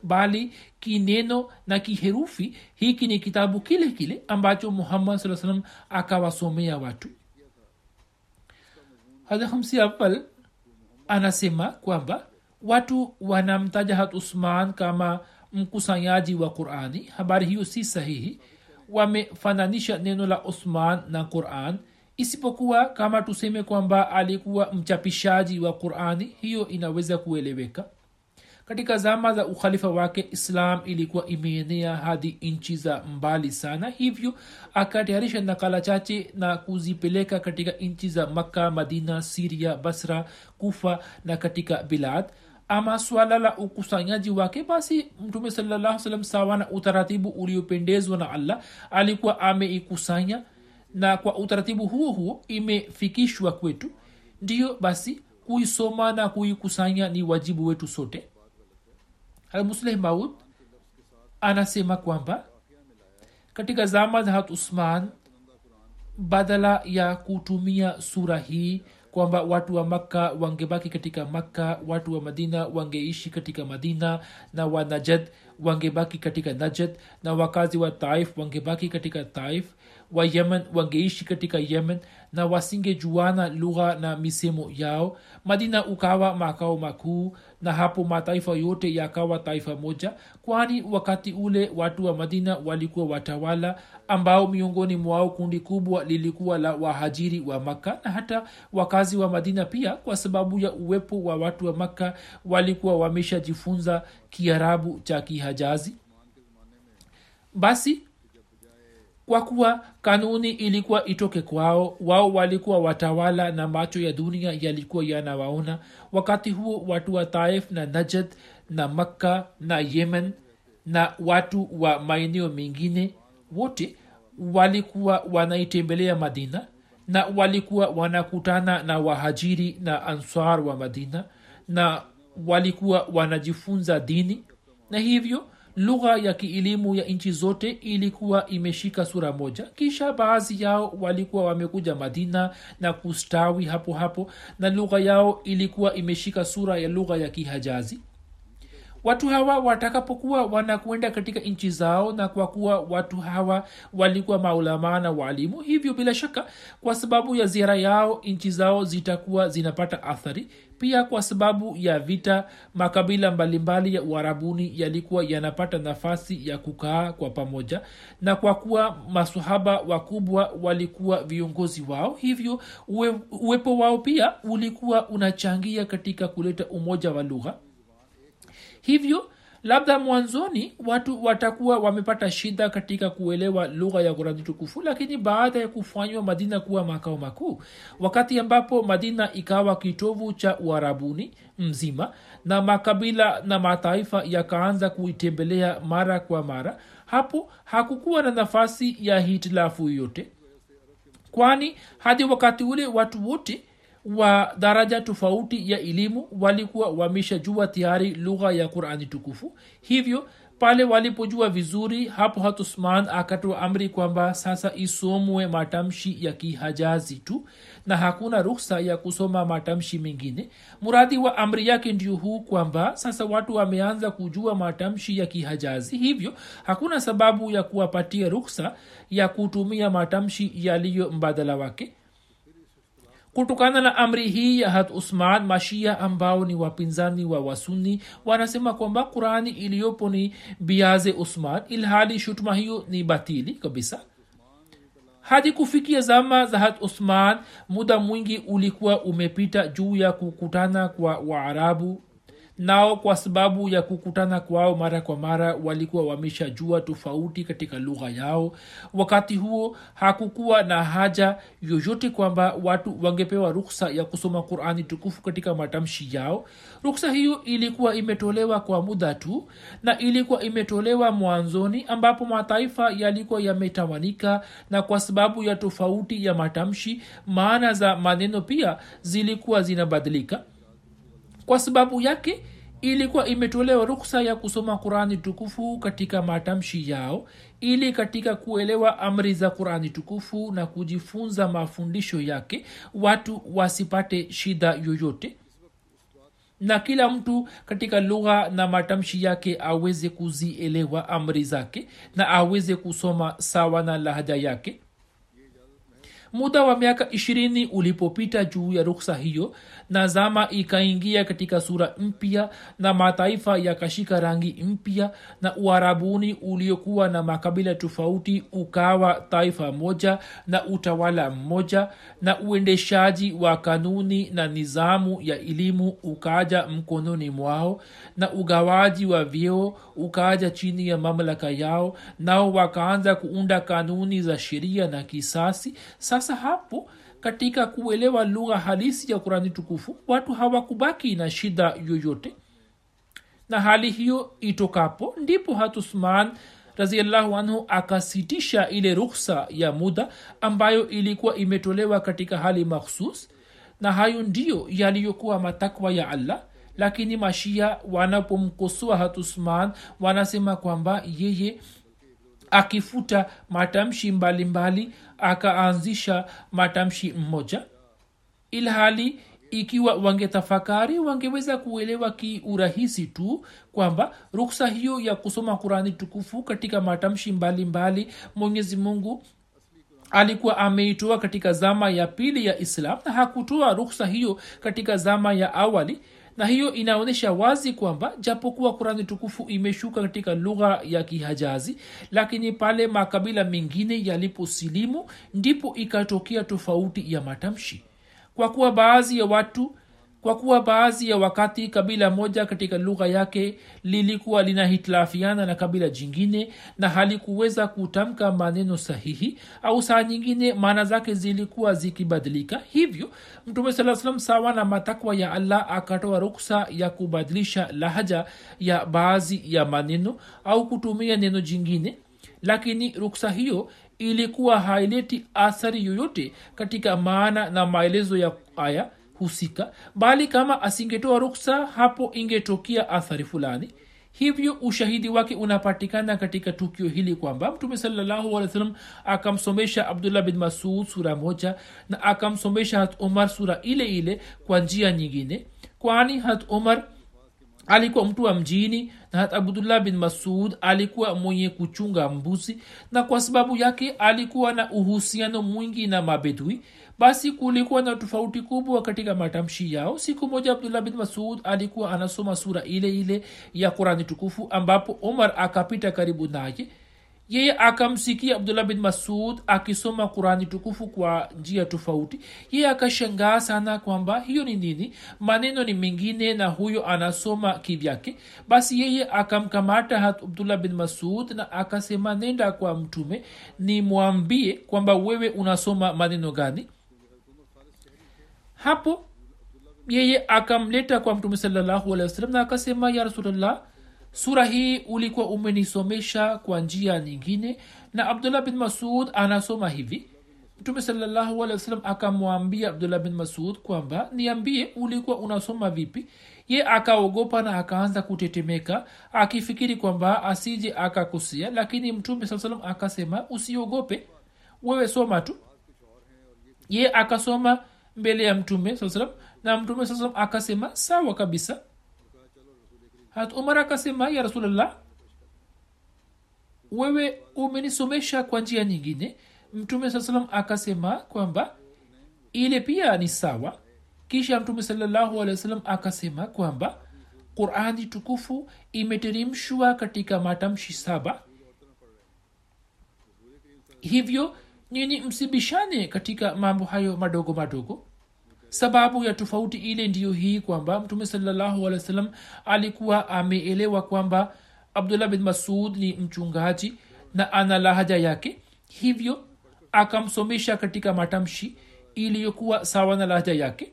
bali kineno na kiherufi. Hiki ni kitabu kile kile ambacho muhammad saa salam akawasomea watu. Hadhamsi apal anasema kwamba watu wanamtaja hat usman kama mkusanyaji wa qurani. Habari hiyo si sahihi. Wamefananisha neno la usman na quran. Isipokuwa kama tuseme kwamba alikuwa mchapishaji wa qurani hiyo inaweza kueleweka katika zama za ukhalifa wake islam ilikuwa imeenea hadi nchi za mbali sana. Hivyo akatayarisha nakala chache na kuzipeleka katika nchi za makka madina siria basra kufa na katika bilad. Ama swala la ukusanyaji wake basi mtume salallahu salam sawa na utaratibu uliopendezwa na allah alikuwa ameikusanya na kwa utaratibu huo huo imefikishwa kwetu. Ndiyo basi kuisoma na kuikusanya ni wajibu wetu sote almusleh maud anasema kwamba katika zama za hat usman badala ya kutumia sura hii kwamba watu wa makka wangebaki katika makka watu wa madina wangeishi katika madina na wa najad wangebaki katika najad na wakazi wa taif wangebaki katika taif wa yemen wangeishi katika yemen na wasingejuana lugha na misemo yao madina ukawa makao makuu na hapo mataifa yote yakawa taifa moja kwani wakati ule watu wa madina walikuwa watawala ambao miongoni mwao kundi kubwa lilikuwa la wahajiri wa makka. Na hata wakazi wa madina pia kwa sababu ya uwepo wa watu wa makka walikuwa wameshajifunza kiarabu cha kihajazi. Basi kwa kuwa kanuni ilikuwa itoke kwao wao walikuwa watawala na macho ya dunia yalikuwa yanawaona. Wakati huo watu wa taif na najad na makka na yemen na watu wa maeneo mengine wote walikuwa wanaitembelea madina na walikuwa wanakutana na wahajiri na ansar wa madina na walikuwa wanajifunza dini na hivyo lugha ya kielimu ya nchi zote ilikuwa imeshika sura moja. Kisha baadhi yao walikuwa wamekuja madina na kustawi hapo hapo na lugha yao ilikuwa imeshika sura ya lugha ya kihajazi watu hawa watakapokuwa wanakwenda katika nchi zao na kwa kuwa watu hawa walikuwa maulamaa na waalimu hivyo bila shaka kwa sababu ya ziara yao nchi zao zitakuwa zinapata athari. Pia kwa sababu ya vita makabila mbalimbali ya uharabuni yalikuwa yanapata nafasi ya kukaa kwa pamoja na kwa kuwa masahaba wakubwa walikuwa viongozi wao hivyo uwe, uwepo wao pia ulikuwa unachangia katika kuleta umoja wa lugha hivyo labda mwanzoni watu watakuwa wamepata shida katika kuelewa lugha ya kurani tukufu lakini baada ya kufanywa madina kuwa makao makuu wakati ambapo madina ikawa kitovu cha uharabuni mzima na makabila na mataifa yakaanza kuitembelea mara kwa mara hapo hakukuwa na nafasi ya hitilafu yoyote. Kwani hadi wakati ule watu wote wa daraja tofauti ya elimu walikuwa wameshajua tayari lugha ya qurani tukufu. Hivyo pale walipojua vizuri hapo hatusman akatoa amri kwamba sasa isomwe matamshi ya kihajazi tu na hakuna ruksa ya kusoma matamshi mengine. Muradi wa amri yake ndio huu kwamba sasa watu wameanza kujua matamshi ya kihajazi. Hivyo hakuna sababu ya kuwapatia ruksa ya kutumia matamshi yaliyo mbadala wake kutokana na amri hii ya hat usman mashia ambao ni wapinzani wa wasuni wanasema kwamba qurani iliyopo ni biaze usman ilhali shutuma hiyo ni batili kabisa. Hadi kufikia zama za hat usman muda mwingi ulikuwa umepita juu ya kukutana kwa waarabu nao kwa sababu ya kukutana kwao mara kwa mara walikuwa wameshajua tofauti katika lugha yao. Wakati huo hakukuwa na haja yoyote kwamba watu wangepewa ruksa ya kusoma qurani tukufu katika matamshi yao. Ruksa hiyo ilikuwa imetolewa kwa muda tu na ilikuwa imetolewa mwanzoni ambapo mataifa yalikuwa yametawanika na kwa sababu ya tofauti ya matamshi maana za maneno pia zilikuwa zinabadilika. Kwa sababu yake ilikuwa imetolewa ruksa ya kusoma qurani tukufu katika matamshi yao ili katika kuelewa amri za qurani tukufu na kujifunza mafundisho yake watu wasipate shida yoyote. Na kila mtu katika lugha na matamshi yake aweze kuzielewa amri zake na aweze kusoma sawa na lahaja yake muda wa miaka ishirini ulipopita juu ya ruksa hiyo na zama ikaingia katika sura mpya na mataifa yakashika rangi mpya na uharabuni uliokuwa na makabila tofauti ukawa taifa moja na utawala mmoja na uendeshaji wa kanuni na nizamu ya elimu ukaja mkononi mwao na ugawaji wa vyeo ukaja chini ya mamlaka yao nao wakaanza kuunda kanuni za sheria na kisasi hapo katika kuelewa lugha halisi ya kurani tukufu watu hawakubaki na shida yoyote. Na hali hiyo itokapo ndipo hatusman raziallahu anhu akasitisha ile rukhsa ya muda ambayo ilikuwa imetolewa katika hali makhsus. Na hayo ndiyo yaliyokuwa matakwa ya allah lakini mashia wanapomkosoa hatusman wanasema kwamba yeye akifuta matamshi mbalimbali mbali, akaanzisha matamshi mmoja. Ilhali ikiwa wangetafakari wangeweza kuelewa kiurahisi tu kwamba ruksa hiyo ya kusoma kurani tukufu katika matamshi mbalimbali mwenyezi mungu alikuwa ameitoa katika zama ya pili ya islam na hakutoa ruksa hiyo katika zama ya awali na hiyo inaonyesha wazi kwamba japokuwa kurani tukufu imeshuka katika lugha ya kihajazi lakini pale makabila mengine yaliposilimu ndipo ikatokea tofauti ya matamshi. Kwa kuwa baadhi ya watu kwa kuwa baadhi ya wakati kabila moja katika lugha yake lilikuwa linahitilafiana na kabila jingine na halikuweza kutamka maneno sahihi au saa nyingine maana zake zilikuwa zikibadilika. Hivyo mtume saa salam sawa na matakwa ya allah akatoa ruksa ya kubadilisha lahaja ya baadhi ya maneno au kutumia neno jingine. Lakini ruksa hiyo ilikuwa haileti athari yoyote katika maana na maelezo ya aya husika bali kama asingetoa ruksa hapo ingetokea athari fulani. Hivyo ushahidi wake unapatikana katika tukio hili kwamba mtume sallahualwasalam akamsomesha abdullah bin masud sura moja na akamsomesha hat omar sura ile ile kwa njia nyingine kwani hat omar alikuwa mtu wa mjini na hat abdullah bin masud alikuwa mwenye kuchunga mbuzi na kwa sababu yake alikuwa na uhusiano mwingi na mabedui basi kulikuwa na tofauti kubwa katika matamshi yao. Siku moja abdullah bin masud alikuwa anasoma sura ile ile ya qurani tukufu ambapo umar akapita karibu naye. Yeye akamsikia abdullah bin masud akisoma qurani tukufu kwa njia tofauti. Yeye akashangaa sana kwamba hiyo ni nini? Maneno ni mengine na huyo anasoma kivyake. Basi yeye akamkamata abdullah bin masud na akasema nenda kwa mtume nimwambie kwamba wewe unasoma maneno gani hapo yeye akamleta kwa mtume salallahu na akasema ya rasulllah sura hii ulikuwa umenisomesha kwa njia nyingine. Na abdullah bin masud anasoma hivi. Mtume salallahu akamwambia abdullah bin masud kwamba niambie ulikuwa unasoma vipi? Ye akaogopa na akaanza kutetemeka akifikiri kwamba asije akakusia lakini mtume saa salam akasema usiogope wewe soma tu. Ye akasoma mbele ya mtume saa salam na mtume saa salam akasema sawa kabisa. Hat umar akasema ya rasulllah wewe umenisomesha kwa njia nyingine. Mtume saa salam akasema kwamba ile pia ni sawa. Kisha mtume salallahu alehi wa akasema kwamba qurani tukufu imeteremshwa katika matamshi saba. Hivyo nyinyi msibishane katika mambo hayo madogo madogo. Sababu ya tofauti ile ndiyo hii kwamba mtume salallahu alikuwa ameelewa kwamba abdullah bin masud ni mchungaji na ana lahaja yake hivyo akamsomesha katika matamshi iliyokuwa sawa na lahaja yake.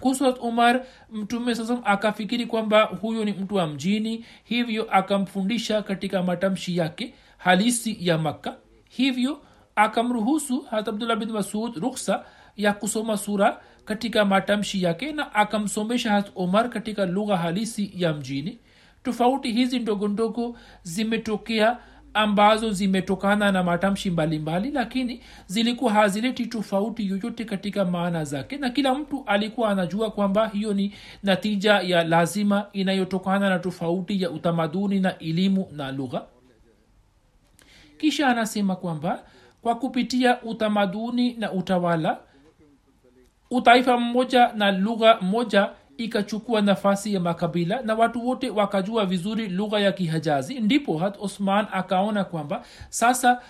Kuhusu umar mtume sasa akafikiri kwamba huyo ni mtu wa mjini hivyo akamfundisha katika matamshi yake halisi ya makka. Hivyo akamruhusu hat abdullah bin masud ruksa ya kusoma sura katika matamshi yake na akamsomesha hat omar katika lugha halisi ya mjini. Tofauti hizi ndogo ndogo zimetokea ambazo zimetokana na matamshi mbalimbali mbali, lakini zilikuwa hazileti tofauti yoyote katika maana zake na kila mtu alikuwa anajua kwamba hiyo ni natija ya lazima inayotokana na tofauti ya utamaduni na elimu na lugha. Kisha anasema kwamba kwa kupitia utamaduni na utawala. Utaifa mmoja na lugha moja ikachukua nafasi ya makabila na watu wote wakajua vizuri lugha ya kihajazi. Ndipo hat osman akaona kwamba sasa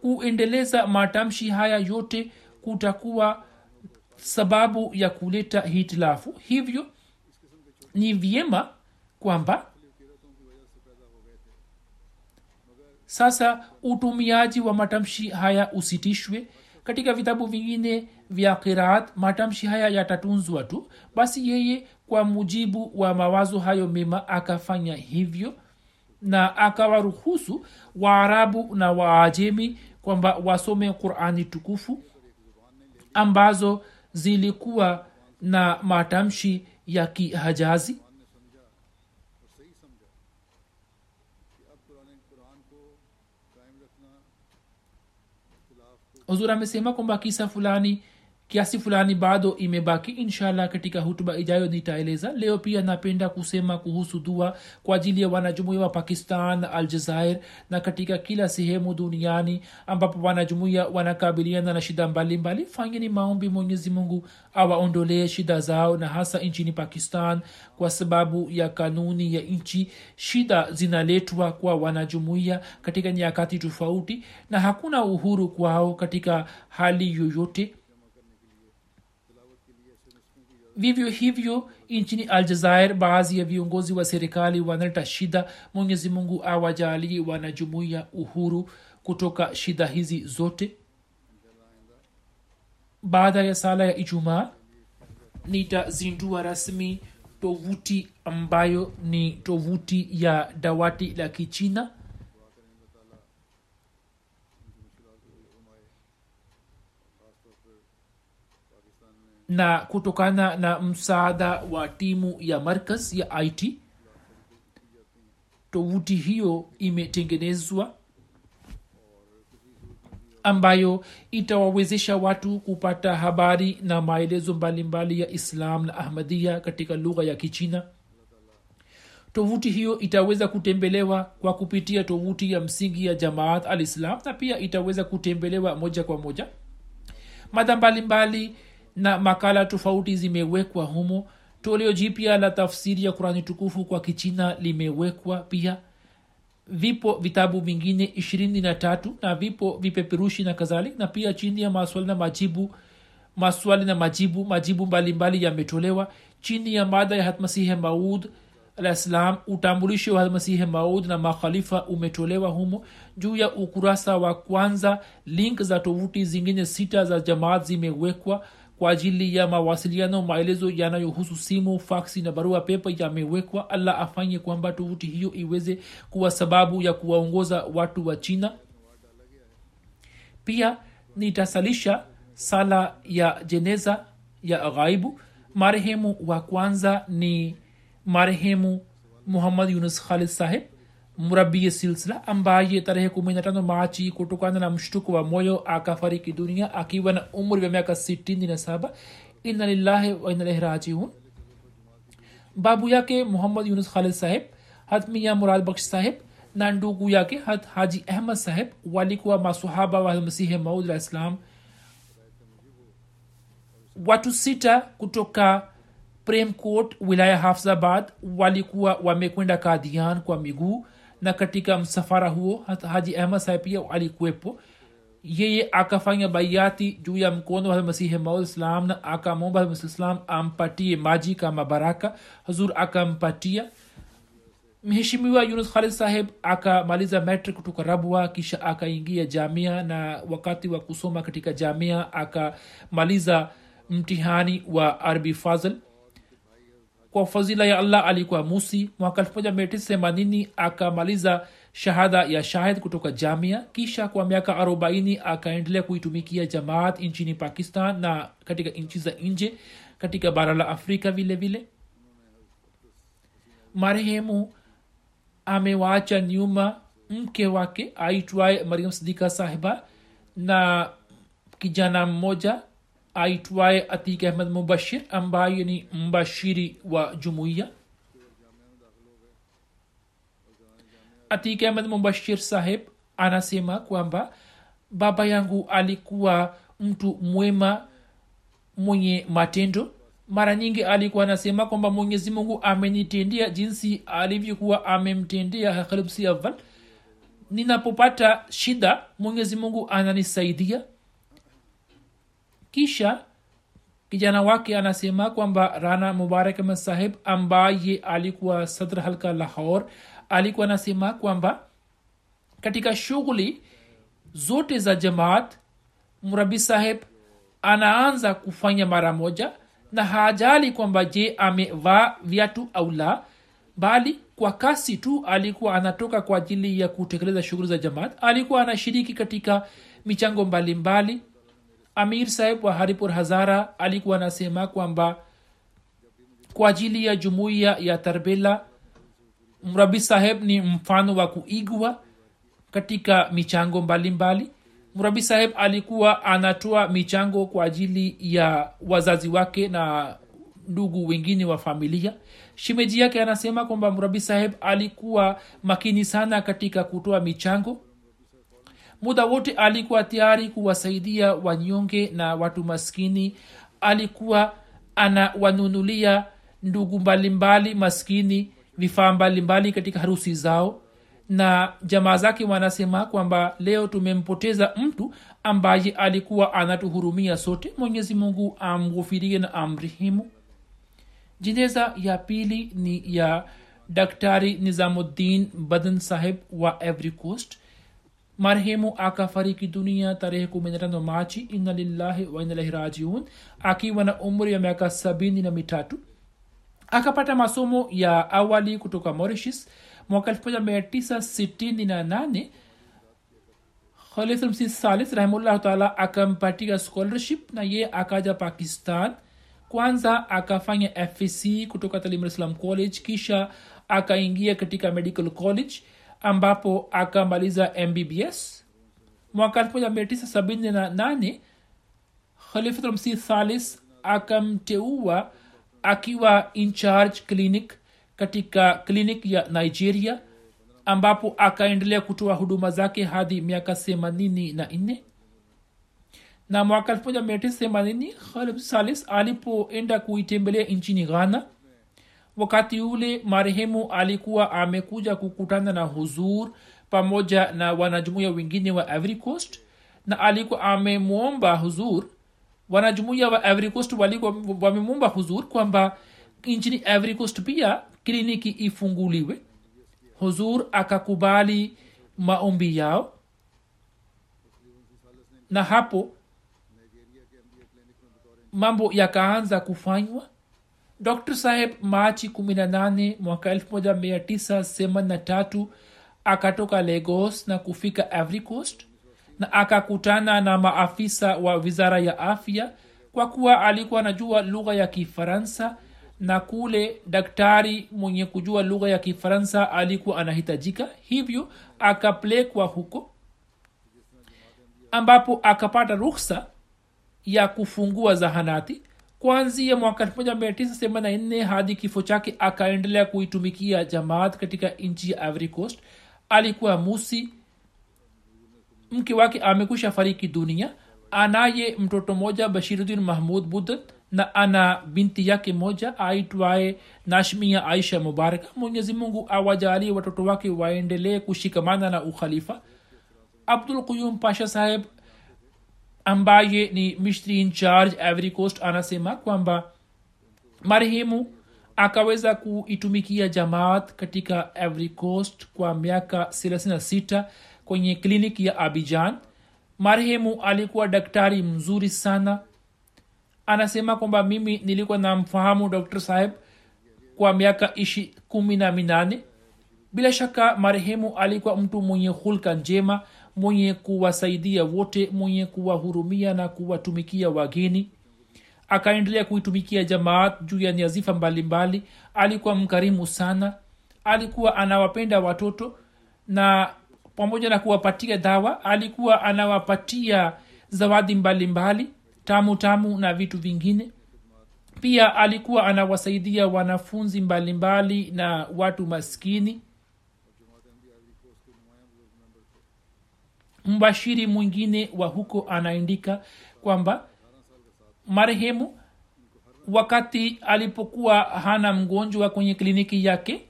kuendeleza matamshi haya yote kutakuwa sababu ya kuleta hitilafu. Hivyo ni vyema kwamba sasa utumiaji wa matamshi haya usitishwe. Katika vitabu vingine vya qiraat matamshi haya yatatunzwa tu. Basi yeye kwa mujibu wa mawazo hayo mema akafanya hivyo na akawaruhusu waarabu na waajemi kwamba wasome qurani tukufu ambazo zilikuwa na matamshi ya kihajazi huzur amesema kwamba kisa fulani kiasi fulani bado imebaki inshallah katika hutuba ijayo nitaeleza. Leo pia napenda kusema kuhusu dua kwa ajili ya wanajumuia wa pakistan aljazair na katika kila sehemu duniani ambapo wanajumuia wanakabiliana na shida mbalimbali. Fanyeni maombi mwenyezi mungu awaondolee shida zao na hasa nchini pakistan kwa sababu ya kanuni ya nchi. Shida zinaletwa kwa wanajumuia katika nyakati tofauti na hakuna uhuru kwao katika hali yoyote vivyo hivyo nchini aljazair baadhi ya viongozi wa serikali wanaleta shida. Mwenyezi mungu awajalie wanajumuia uhuru kutoka shida hizi zote. Baada ya sala ya ijumaa nitazindua rasmi tovuti ambayo ni tovuti ya dawati la kichina na kutokana na msaada wa timu ya markaz ya it tovuti hiyo imetengenezwa ambayo itawawezesha watu kupata habari na maelezo mbalimbali ya islam na ahmadia katika lugha ya kichina. Tovuti hiyo itaweza kutembelewa kwa kupitia tovuti ya msingi ya jamaat al islam na pia itaweza kutembelewa moja kwa moja. Mada mbalimbali na makala tofauti zimewekwa humo. Toleo jipya la tafsiri ya kurani tukufu kwa kichina limewekwa pia. Vipo vitabu vingine ishirini na tatu na vipo vipeperushi na kadhalik na pia chini ya maswali na majibu maswali na majibu majibu mbalimbali yametolewa. Chini ya mada ya hatmasihe maud alahsalam utambulisho wa hatmasihe maud na makhalifa umetolewa humo. Juu ya ukurasa wa kwanza link za tovuti zingine sita za jamaat zimewekwa kwa ajili ya mawasiliano maelezo yanayohusu simu faksi na barua pepe yamewekwa. Allah afanye kwamba tovuti hiyo iweze kuwa sababu ya kuwaongoza watu wa china. Pia nitasalisha sala ya jeneza ya ghaibu. Marehemu wa kwanza ni marehemu muhammad yunus khalid saheb murabi silsila ambaye tarehe kumi na tano machi kutokana na mshtuko wa moyo akafariki dunia akiwa na umri wa miaka sitini na saba. Ina lillahi wa rajiun. Babu yake muhammad yunus khalid saheb hatmiya murad baksh saheb na ndugu yake hat haji ahmad saheb walikuwa masahaba wa masihi maud alah islam. Watu sita kutoka premcourt wilaya hafzabad walikuwa wamekwenda kadian kwa miguu na katika msafara huo haji ahmad sahib pia alikuwepo. Yeye akafanya baiati juu ya mkono wa masihi maud na akamwomba islam ampatie maji kama baraka. Hazur akampatia. Mheshimiwa yunus khalid saheb akamaliza metric kutoka rabwa kisha akaingia jamia na wakati wa kusoma katika jamia akamaliza mtihani wa arbi fazl kwa fadhila ya allah alikuwa musi mwaka 1980 akamaliza shahada ya shahid kutoka jamia kisha kwa miaka 40 akaendelea kuitumikia jamaat nchini pakistan na katika nchi za nje katika bara la afrika vile vile. Marehemu amewaacha nyuma mke wake aitwaye mariam sidika sahiba na kijana mmoja aitwaye atik ahmed mubashir ambaye ni mbashiri wa jumuiya. Atik ahmed mubashir saheb anasema kwamba baba yangu alikuwa mtu mwema mwenye matendo. Mara nyingi alikuwa anasema kwamba mwenyezi mungu amenitendea jinsi alivyokuwa amemtendea khalibsi aval ninapopata shida mwenyezi mungu ananisaidia kisha kijana wake anasema kwamba rana mubarak masahib ambaye alikuwa sadr halka lahor alikuwa anasema kwamba katika shughuli zote za jamaat mrabi saheb anaanza kufanya mara moja na hajali kwamba je amevaa viatu au la bali kwa kasi tu alikuwa anatoka kwa ajili ya kutekeleza shughuli za jamaat alikuwa anashiriki katika michango mbalimbali mbali. Amir saheb wa haripur hazara alikuwa anasema kwamba kwa ajili ya jumuiya ya tarbela mrabi saheb ni mfano wa kuigwa katika michango mbalimbali. Mbali murabi saheb alikuwa anatoa michango kwa ajili ya wazazi wake na ndugu wengine wa familia. Shimeji yake anasema kwamba mrabi saheb alikuwa makini sana katika kutoa michango muda wote alikuwa tayari kuwasaidia wanyonge na watu maskini. Alikuwa anawanunulia ndugu mbalimbali maskini vifaa mbalimbali katika harusi zao. Na jamaa zake wanasema kwamba leo tumempoteza mtu ambaye alikuwa anatuhurumia sote. Mwenyezi mungu amghufirie na amrihimu jeneza ya pili ni ya daktari nizamuddin badan saheb wa every coast marehemu akafariki dunia tarehe 15 machi inna lillahi wa inna rajiun. Akiwa na umri wa miaka sabini na mitatu. Akapata masomo ya awali kutoka morishis mwaka 1968 khalifmsi salis rahimullah taala akampatia scholarship na ye akaja pakistan. Kwanza akafanya fc kutoka talim islam college kisha akaingia katika medical college ambapo akamaliza mbbs mwaka 1978 khalifatulmsi thalis akamteua akiwa incharge clinic katika clinic ya nigeria ambapo akaendelea kutoa huduma zake hadi miaka themanini na nne. Na mwaka 1980 khalid salis alipoenda kuitembelea nchini ghana wakati ule marehemu alikuwa amekuja kukutana na huzur pamoja na wanajumuya wengine wa every na alikuwa amemwomba huzur wanajumuia wa every walikuwa wamemwomba huzur kwamba nchini every pia kliniki ifunguliwe. Huzur akakubali maombi yao. Na hapo mambo yakaanza kufanywa dr saheb machi 18 mwaka 1983 akatoka lagos na kufika every coast na akakutana na maafisa wa wizara ya afya kwa kuwa alikuwa anajua lugha ya kifaransa na kule daktari mwenye kujua lugha ya kifaransa alikuwa anahitajika hivyo akapelekwa huko ambapo akapata ruksa ya kufungua zahanati kwanzia mwaka 1984 hadi kifo chake akaendelea kuitumikia jamaat katika nchi ya coast. Alikuwa musi. Mke wake amekwisha fariki dunia. Anaye mtoto moja bashiruddin mahmud buddha na ana binti yake moja aitwaye nashmia aisha mubaraka mwenyezi mungu awajalie watoto wake waendelee kushikamana na ukhalifa. Abdul quyum pasha saheb ambaye ni mishri in charge ivory coast anasema kwamba marehemu akaweza kuitumikia jamaat katika ivory coast kwa miaka 36 kwenye kliniki ya abijan marehemu alikuwa daktari mzuri sana anasema kwamba mimi nilikuwa namfahamu dr saheb kwa miaka ishi kumi na minane bila shaka marehemu alikuwa mtu mwenye hulka njema mwenye kuwasaidia wote mwenye kuwahurumia na kuwatumikia wageni. Akaendelea kuitumikia jamaat juu ya nyazifa mbalimbali. Mbali. alikuwa mkarimu sana. Alikuwa anawapenda watoto na pamoja na kuwapatia dawa alikuwa anawapatia zawadi mbalimbali mbali, tamu tamu na vitu vingine. Pia alikuwa anawasaidia wanafunzi mbalimbali mbali na watu maskini mbashiri mwingine wa huko anaandika kwamba marehemu wakati alipokuwa hana mgonjwa kwenye kliniki yake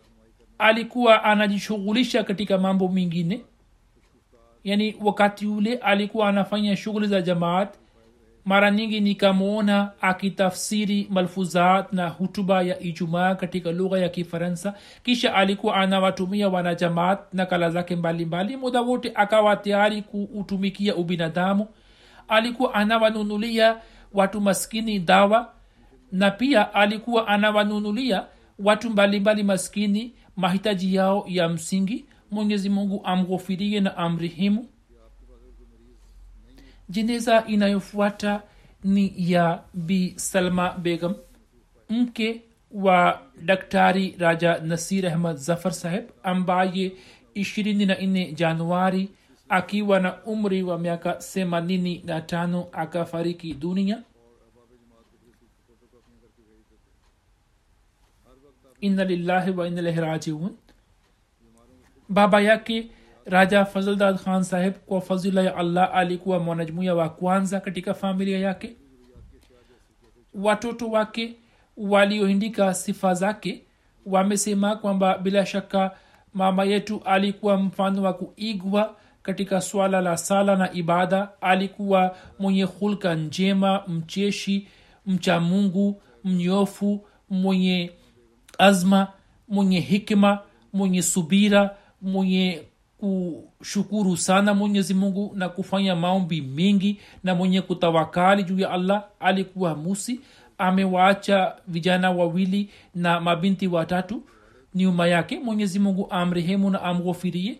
alikuwa anajishughulisha katika mambo mengine. Yaani wakati ule alikuwa anafanya shughuli za jamaat mara nyingi nikamwona akitafsiri malfuzat na hutuba ya ijumaa katika lugha ya kifaransa. Kisha alikuwa anawatumia wanajamaat na kala zake mbalimbali. Muda wote akawa tayari kuutumikia ubinadamu. Alikuwa anawanunulia watu maskini dawa na pia alikuwa anawanunulia watu mbalimbali maskini mahitaji yao ya msingi. Mwenyezi mungu amghofirie na amrehemu jeneza inayofuata ni ya bi salma begam mke wa daktari raja nasir ahmad zafar saheb ambaye ishirini na nne januari akiwa na umri wa miaka themanini na tano akafariki dunia inna lillahi wa inna ilaihi rajiun baba yake raja fazldad khan saheb kwa fadhila ya allah alikuwa mwanajumuia wa kwanza katika familia yake. Watoto wake waliohindika sifa zake wamesema kwamba bila shaka mama yetu alikuwa mfano wa kuigwa katika swala la sala na ibada. Alikuwa mwenye hulka njema mcheshi mcha mungu mnyofu mwenye azma mwenye hikma mwenye subira mwenye kushukuru sana mwenyezi mungu na kufanya maombi mengi na mwenye kutawakali juu ya allah. Alikuwa musi amewaacha vijana wawili na mabinti watatu nyuma yake. Mwenyezi mungu amrehemu na amghofirie.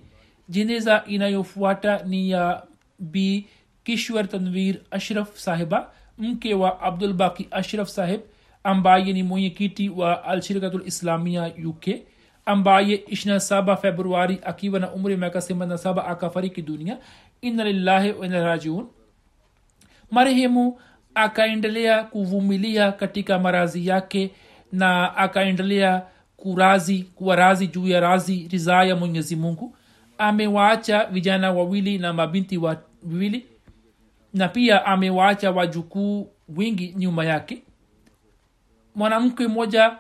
Jeneza inayofuata ni ya b. Kishwer tanvir ashraf sahiba mke wa abdul baki ashraf sahib ambaye ni mwenyekiti wa alshirikatul islamia uk ambaye 27 februari akiwa na umri miaka 87 akafariki dunia inna lillahi wa inna marehemu akaendelea kuvumilia katika marazi yake na akaendelea kurazi kuwa razi juu ya razi ridhaa ya mwenyezi mungu amewaacha vijana wawili na mabinti wawili na pia amewaacha wajukuu wingi nyuma yake mwanamke mmoja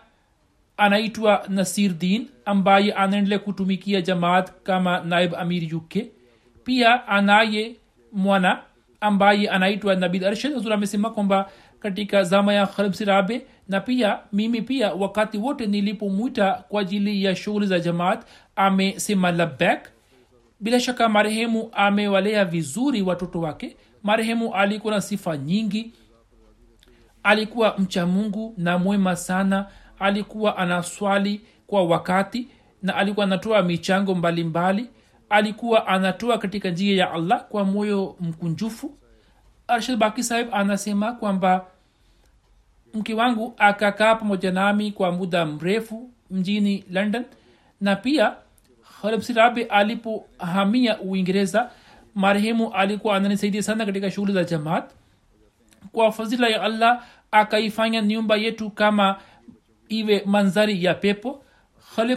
anaitwa nasir din ambaye anaendelea kutumikia jamaat kama naib amir yuke pia anaye mwana ambaye anaitwa nabil arshad huzur amesema kwamba katika zama ya kharib na pia mimi pia wakati wote nilipomwita kwa ajili ya shughuli za jamaat amesema labek bila shaka marehemu amewalea vizuri watoto wake. Marehemu alikuwa na sifa nyingi. Alikuwa mcha mungu na mwema sana alikuwa anaswali kwa wakati na alikuwa anatoa michango mbalimbali. Mbali. alikuwa anatoa katika njia ya allah kwa moyo mkunjufu. Arshad baki sahib anasema kwamba mke wangu akakaa pamoja nami kwa muda mrefu mjini london. Na pia harabsirabe alipohamia uingereza marehemu alikuwa ananisaidia sana katika shughuli za jamaat. Kwa fadhila ya allah akaifanya nyumba yetu kama iwe manzari ya pepo.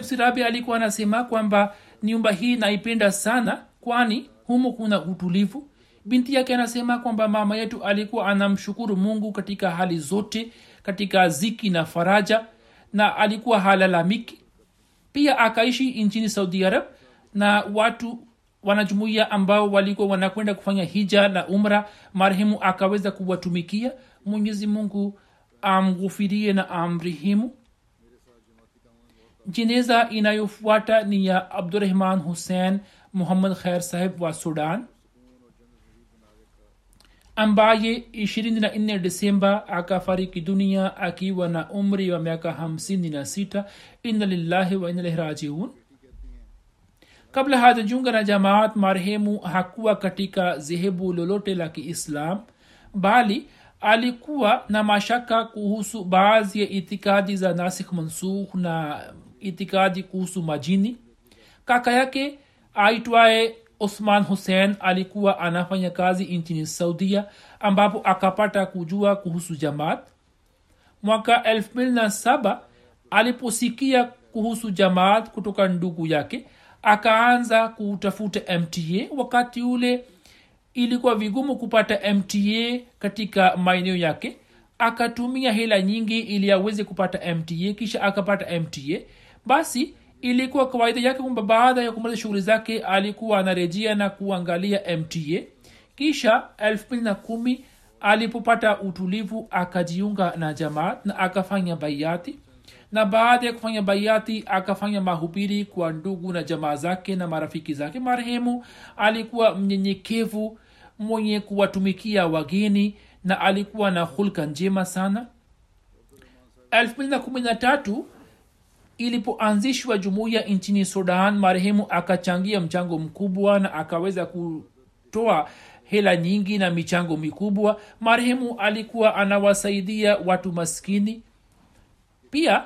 Sirabi alikuwa anasema kwamba nyumba hii naipenda sana kwani humo kuna utulivu. Binti yake anasema kwamba mama yetu alikuwa anamshukuru mungu katika hali zote katika ziki na faraja na alikuwa halalamiki. Pia akaishi nchini saudi arab na watu wanajumuia ambao walikuwa wanakwenda kufanya hija na umra marehemu akaweza kuwatumikia. Mwenyezi mungu amghufirie na amrihimu jeneza inayofuata ni ya abdurahman hussein muhammad khair sahib wa sudan ambaye 24 desemba akafariki dunia akiwa na umri wa miaka 56 ina lillahi wa inna rajiun. Kabla hajajiunga na jamaat marehemu hakuwa katika zehebu lolote la kiislam bali alikuwa na mashaka kuhusu baadhi ya itikadi za nasikh mansukh na itikadi kuhusu majini kaka yake aitwaye osman hussein alikuwa anafanya kazi nchini saudia ambapo akapata kujua kuhusu jamaat mwaka 27 aliposikia kuhusu jamaat kutoka ndugu yake akaanza kutafuta mta wakati ule ilikuwa vigumu kupata mta katika maeneo yake akatumia hela nyingi ili aweze kupata mta kisha akapata mta basi ilikuwa kawaida yake kwamba baada ya kumaliza shughuli zake alikuwa anarejea na kuangalia mta kisha 2 alipopata utulivu akajiunga na jamaat na akafanya baiati na baada ya kufanya baiati akafanya mahubiri kwa ndugu na jamaa zake na marafiki zake marehemu. Alikuwa mnyenyekevu mwenye kuwatumikia wageni na alikuwa na hulka njema sana. 213 ilipoanzishwa jumuiya nchini sudan marehemu akachangia mchango mkubwa na akaweza kutoa hela nyingi na michango mikubwa. Marehemu alikuwa anawasaidia watu maskini. Pia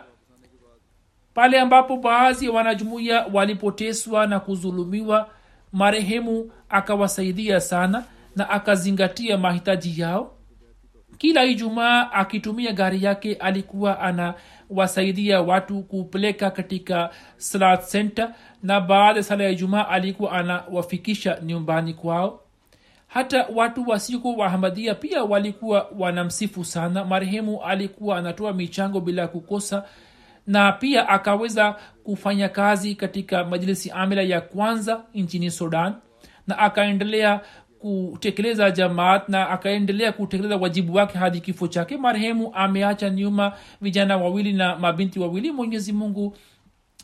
pale ambapo baadhi ya wanajumuiya walipoteswa na kudhulumiwa marehemu akawasaidia sana na akazingatia mahitaji yao. Kila ijumaa akitumia gari yake alikuwa anawasaidia watu kupeleka katika salat center na baada ya sala ya jumaa alikuwa anawafikisha nyumbani kwao. Hata watu wasiko wahamadia pia walikuwa wanamsifu sana. Marehemu alikuwa anatoa michango bila kukosa na pia akaweza kufanya kazi katika majlisi amila ya kwanza nchini sudan na akaendelea kutekeleza jamaat na akaendelea kutekeleza wajibu wake hadi kifo chake. Marehemu ameacha nyuma vijana wawili na mabinti wawili. Mwenyezi mungu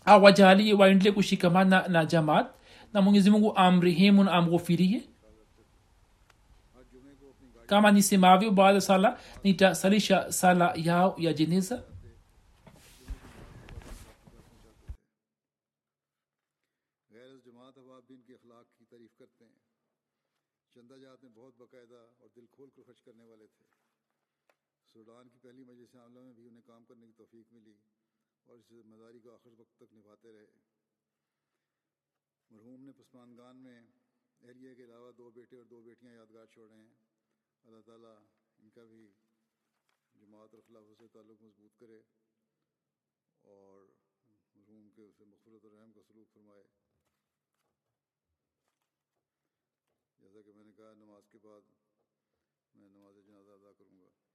awajalie waendelee kushikamana na jamaat. Na mwenyezi mungu amrehemu na amghofirie. Kama nisemavyo baada sala nitasalisha sala yao ya jeneza عثمان گان میں اہلیہ کے علاوہ دو بیٹے اور دو بیٹیاں یادگار چھوڑ رہے ہیں۔ اللہ تعالیٰ ان کا بھی جماعت اور خلافوں سے تعلق مضبوط کرے اور مرحوم کے اسے مغفرت الرحم کا سلوک فرمائے۔ جیسا کہ میں نے کہا، نماز کے بعد میں نماز جنازہ ادا کروں گا۔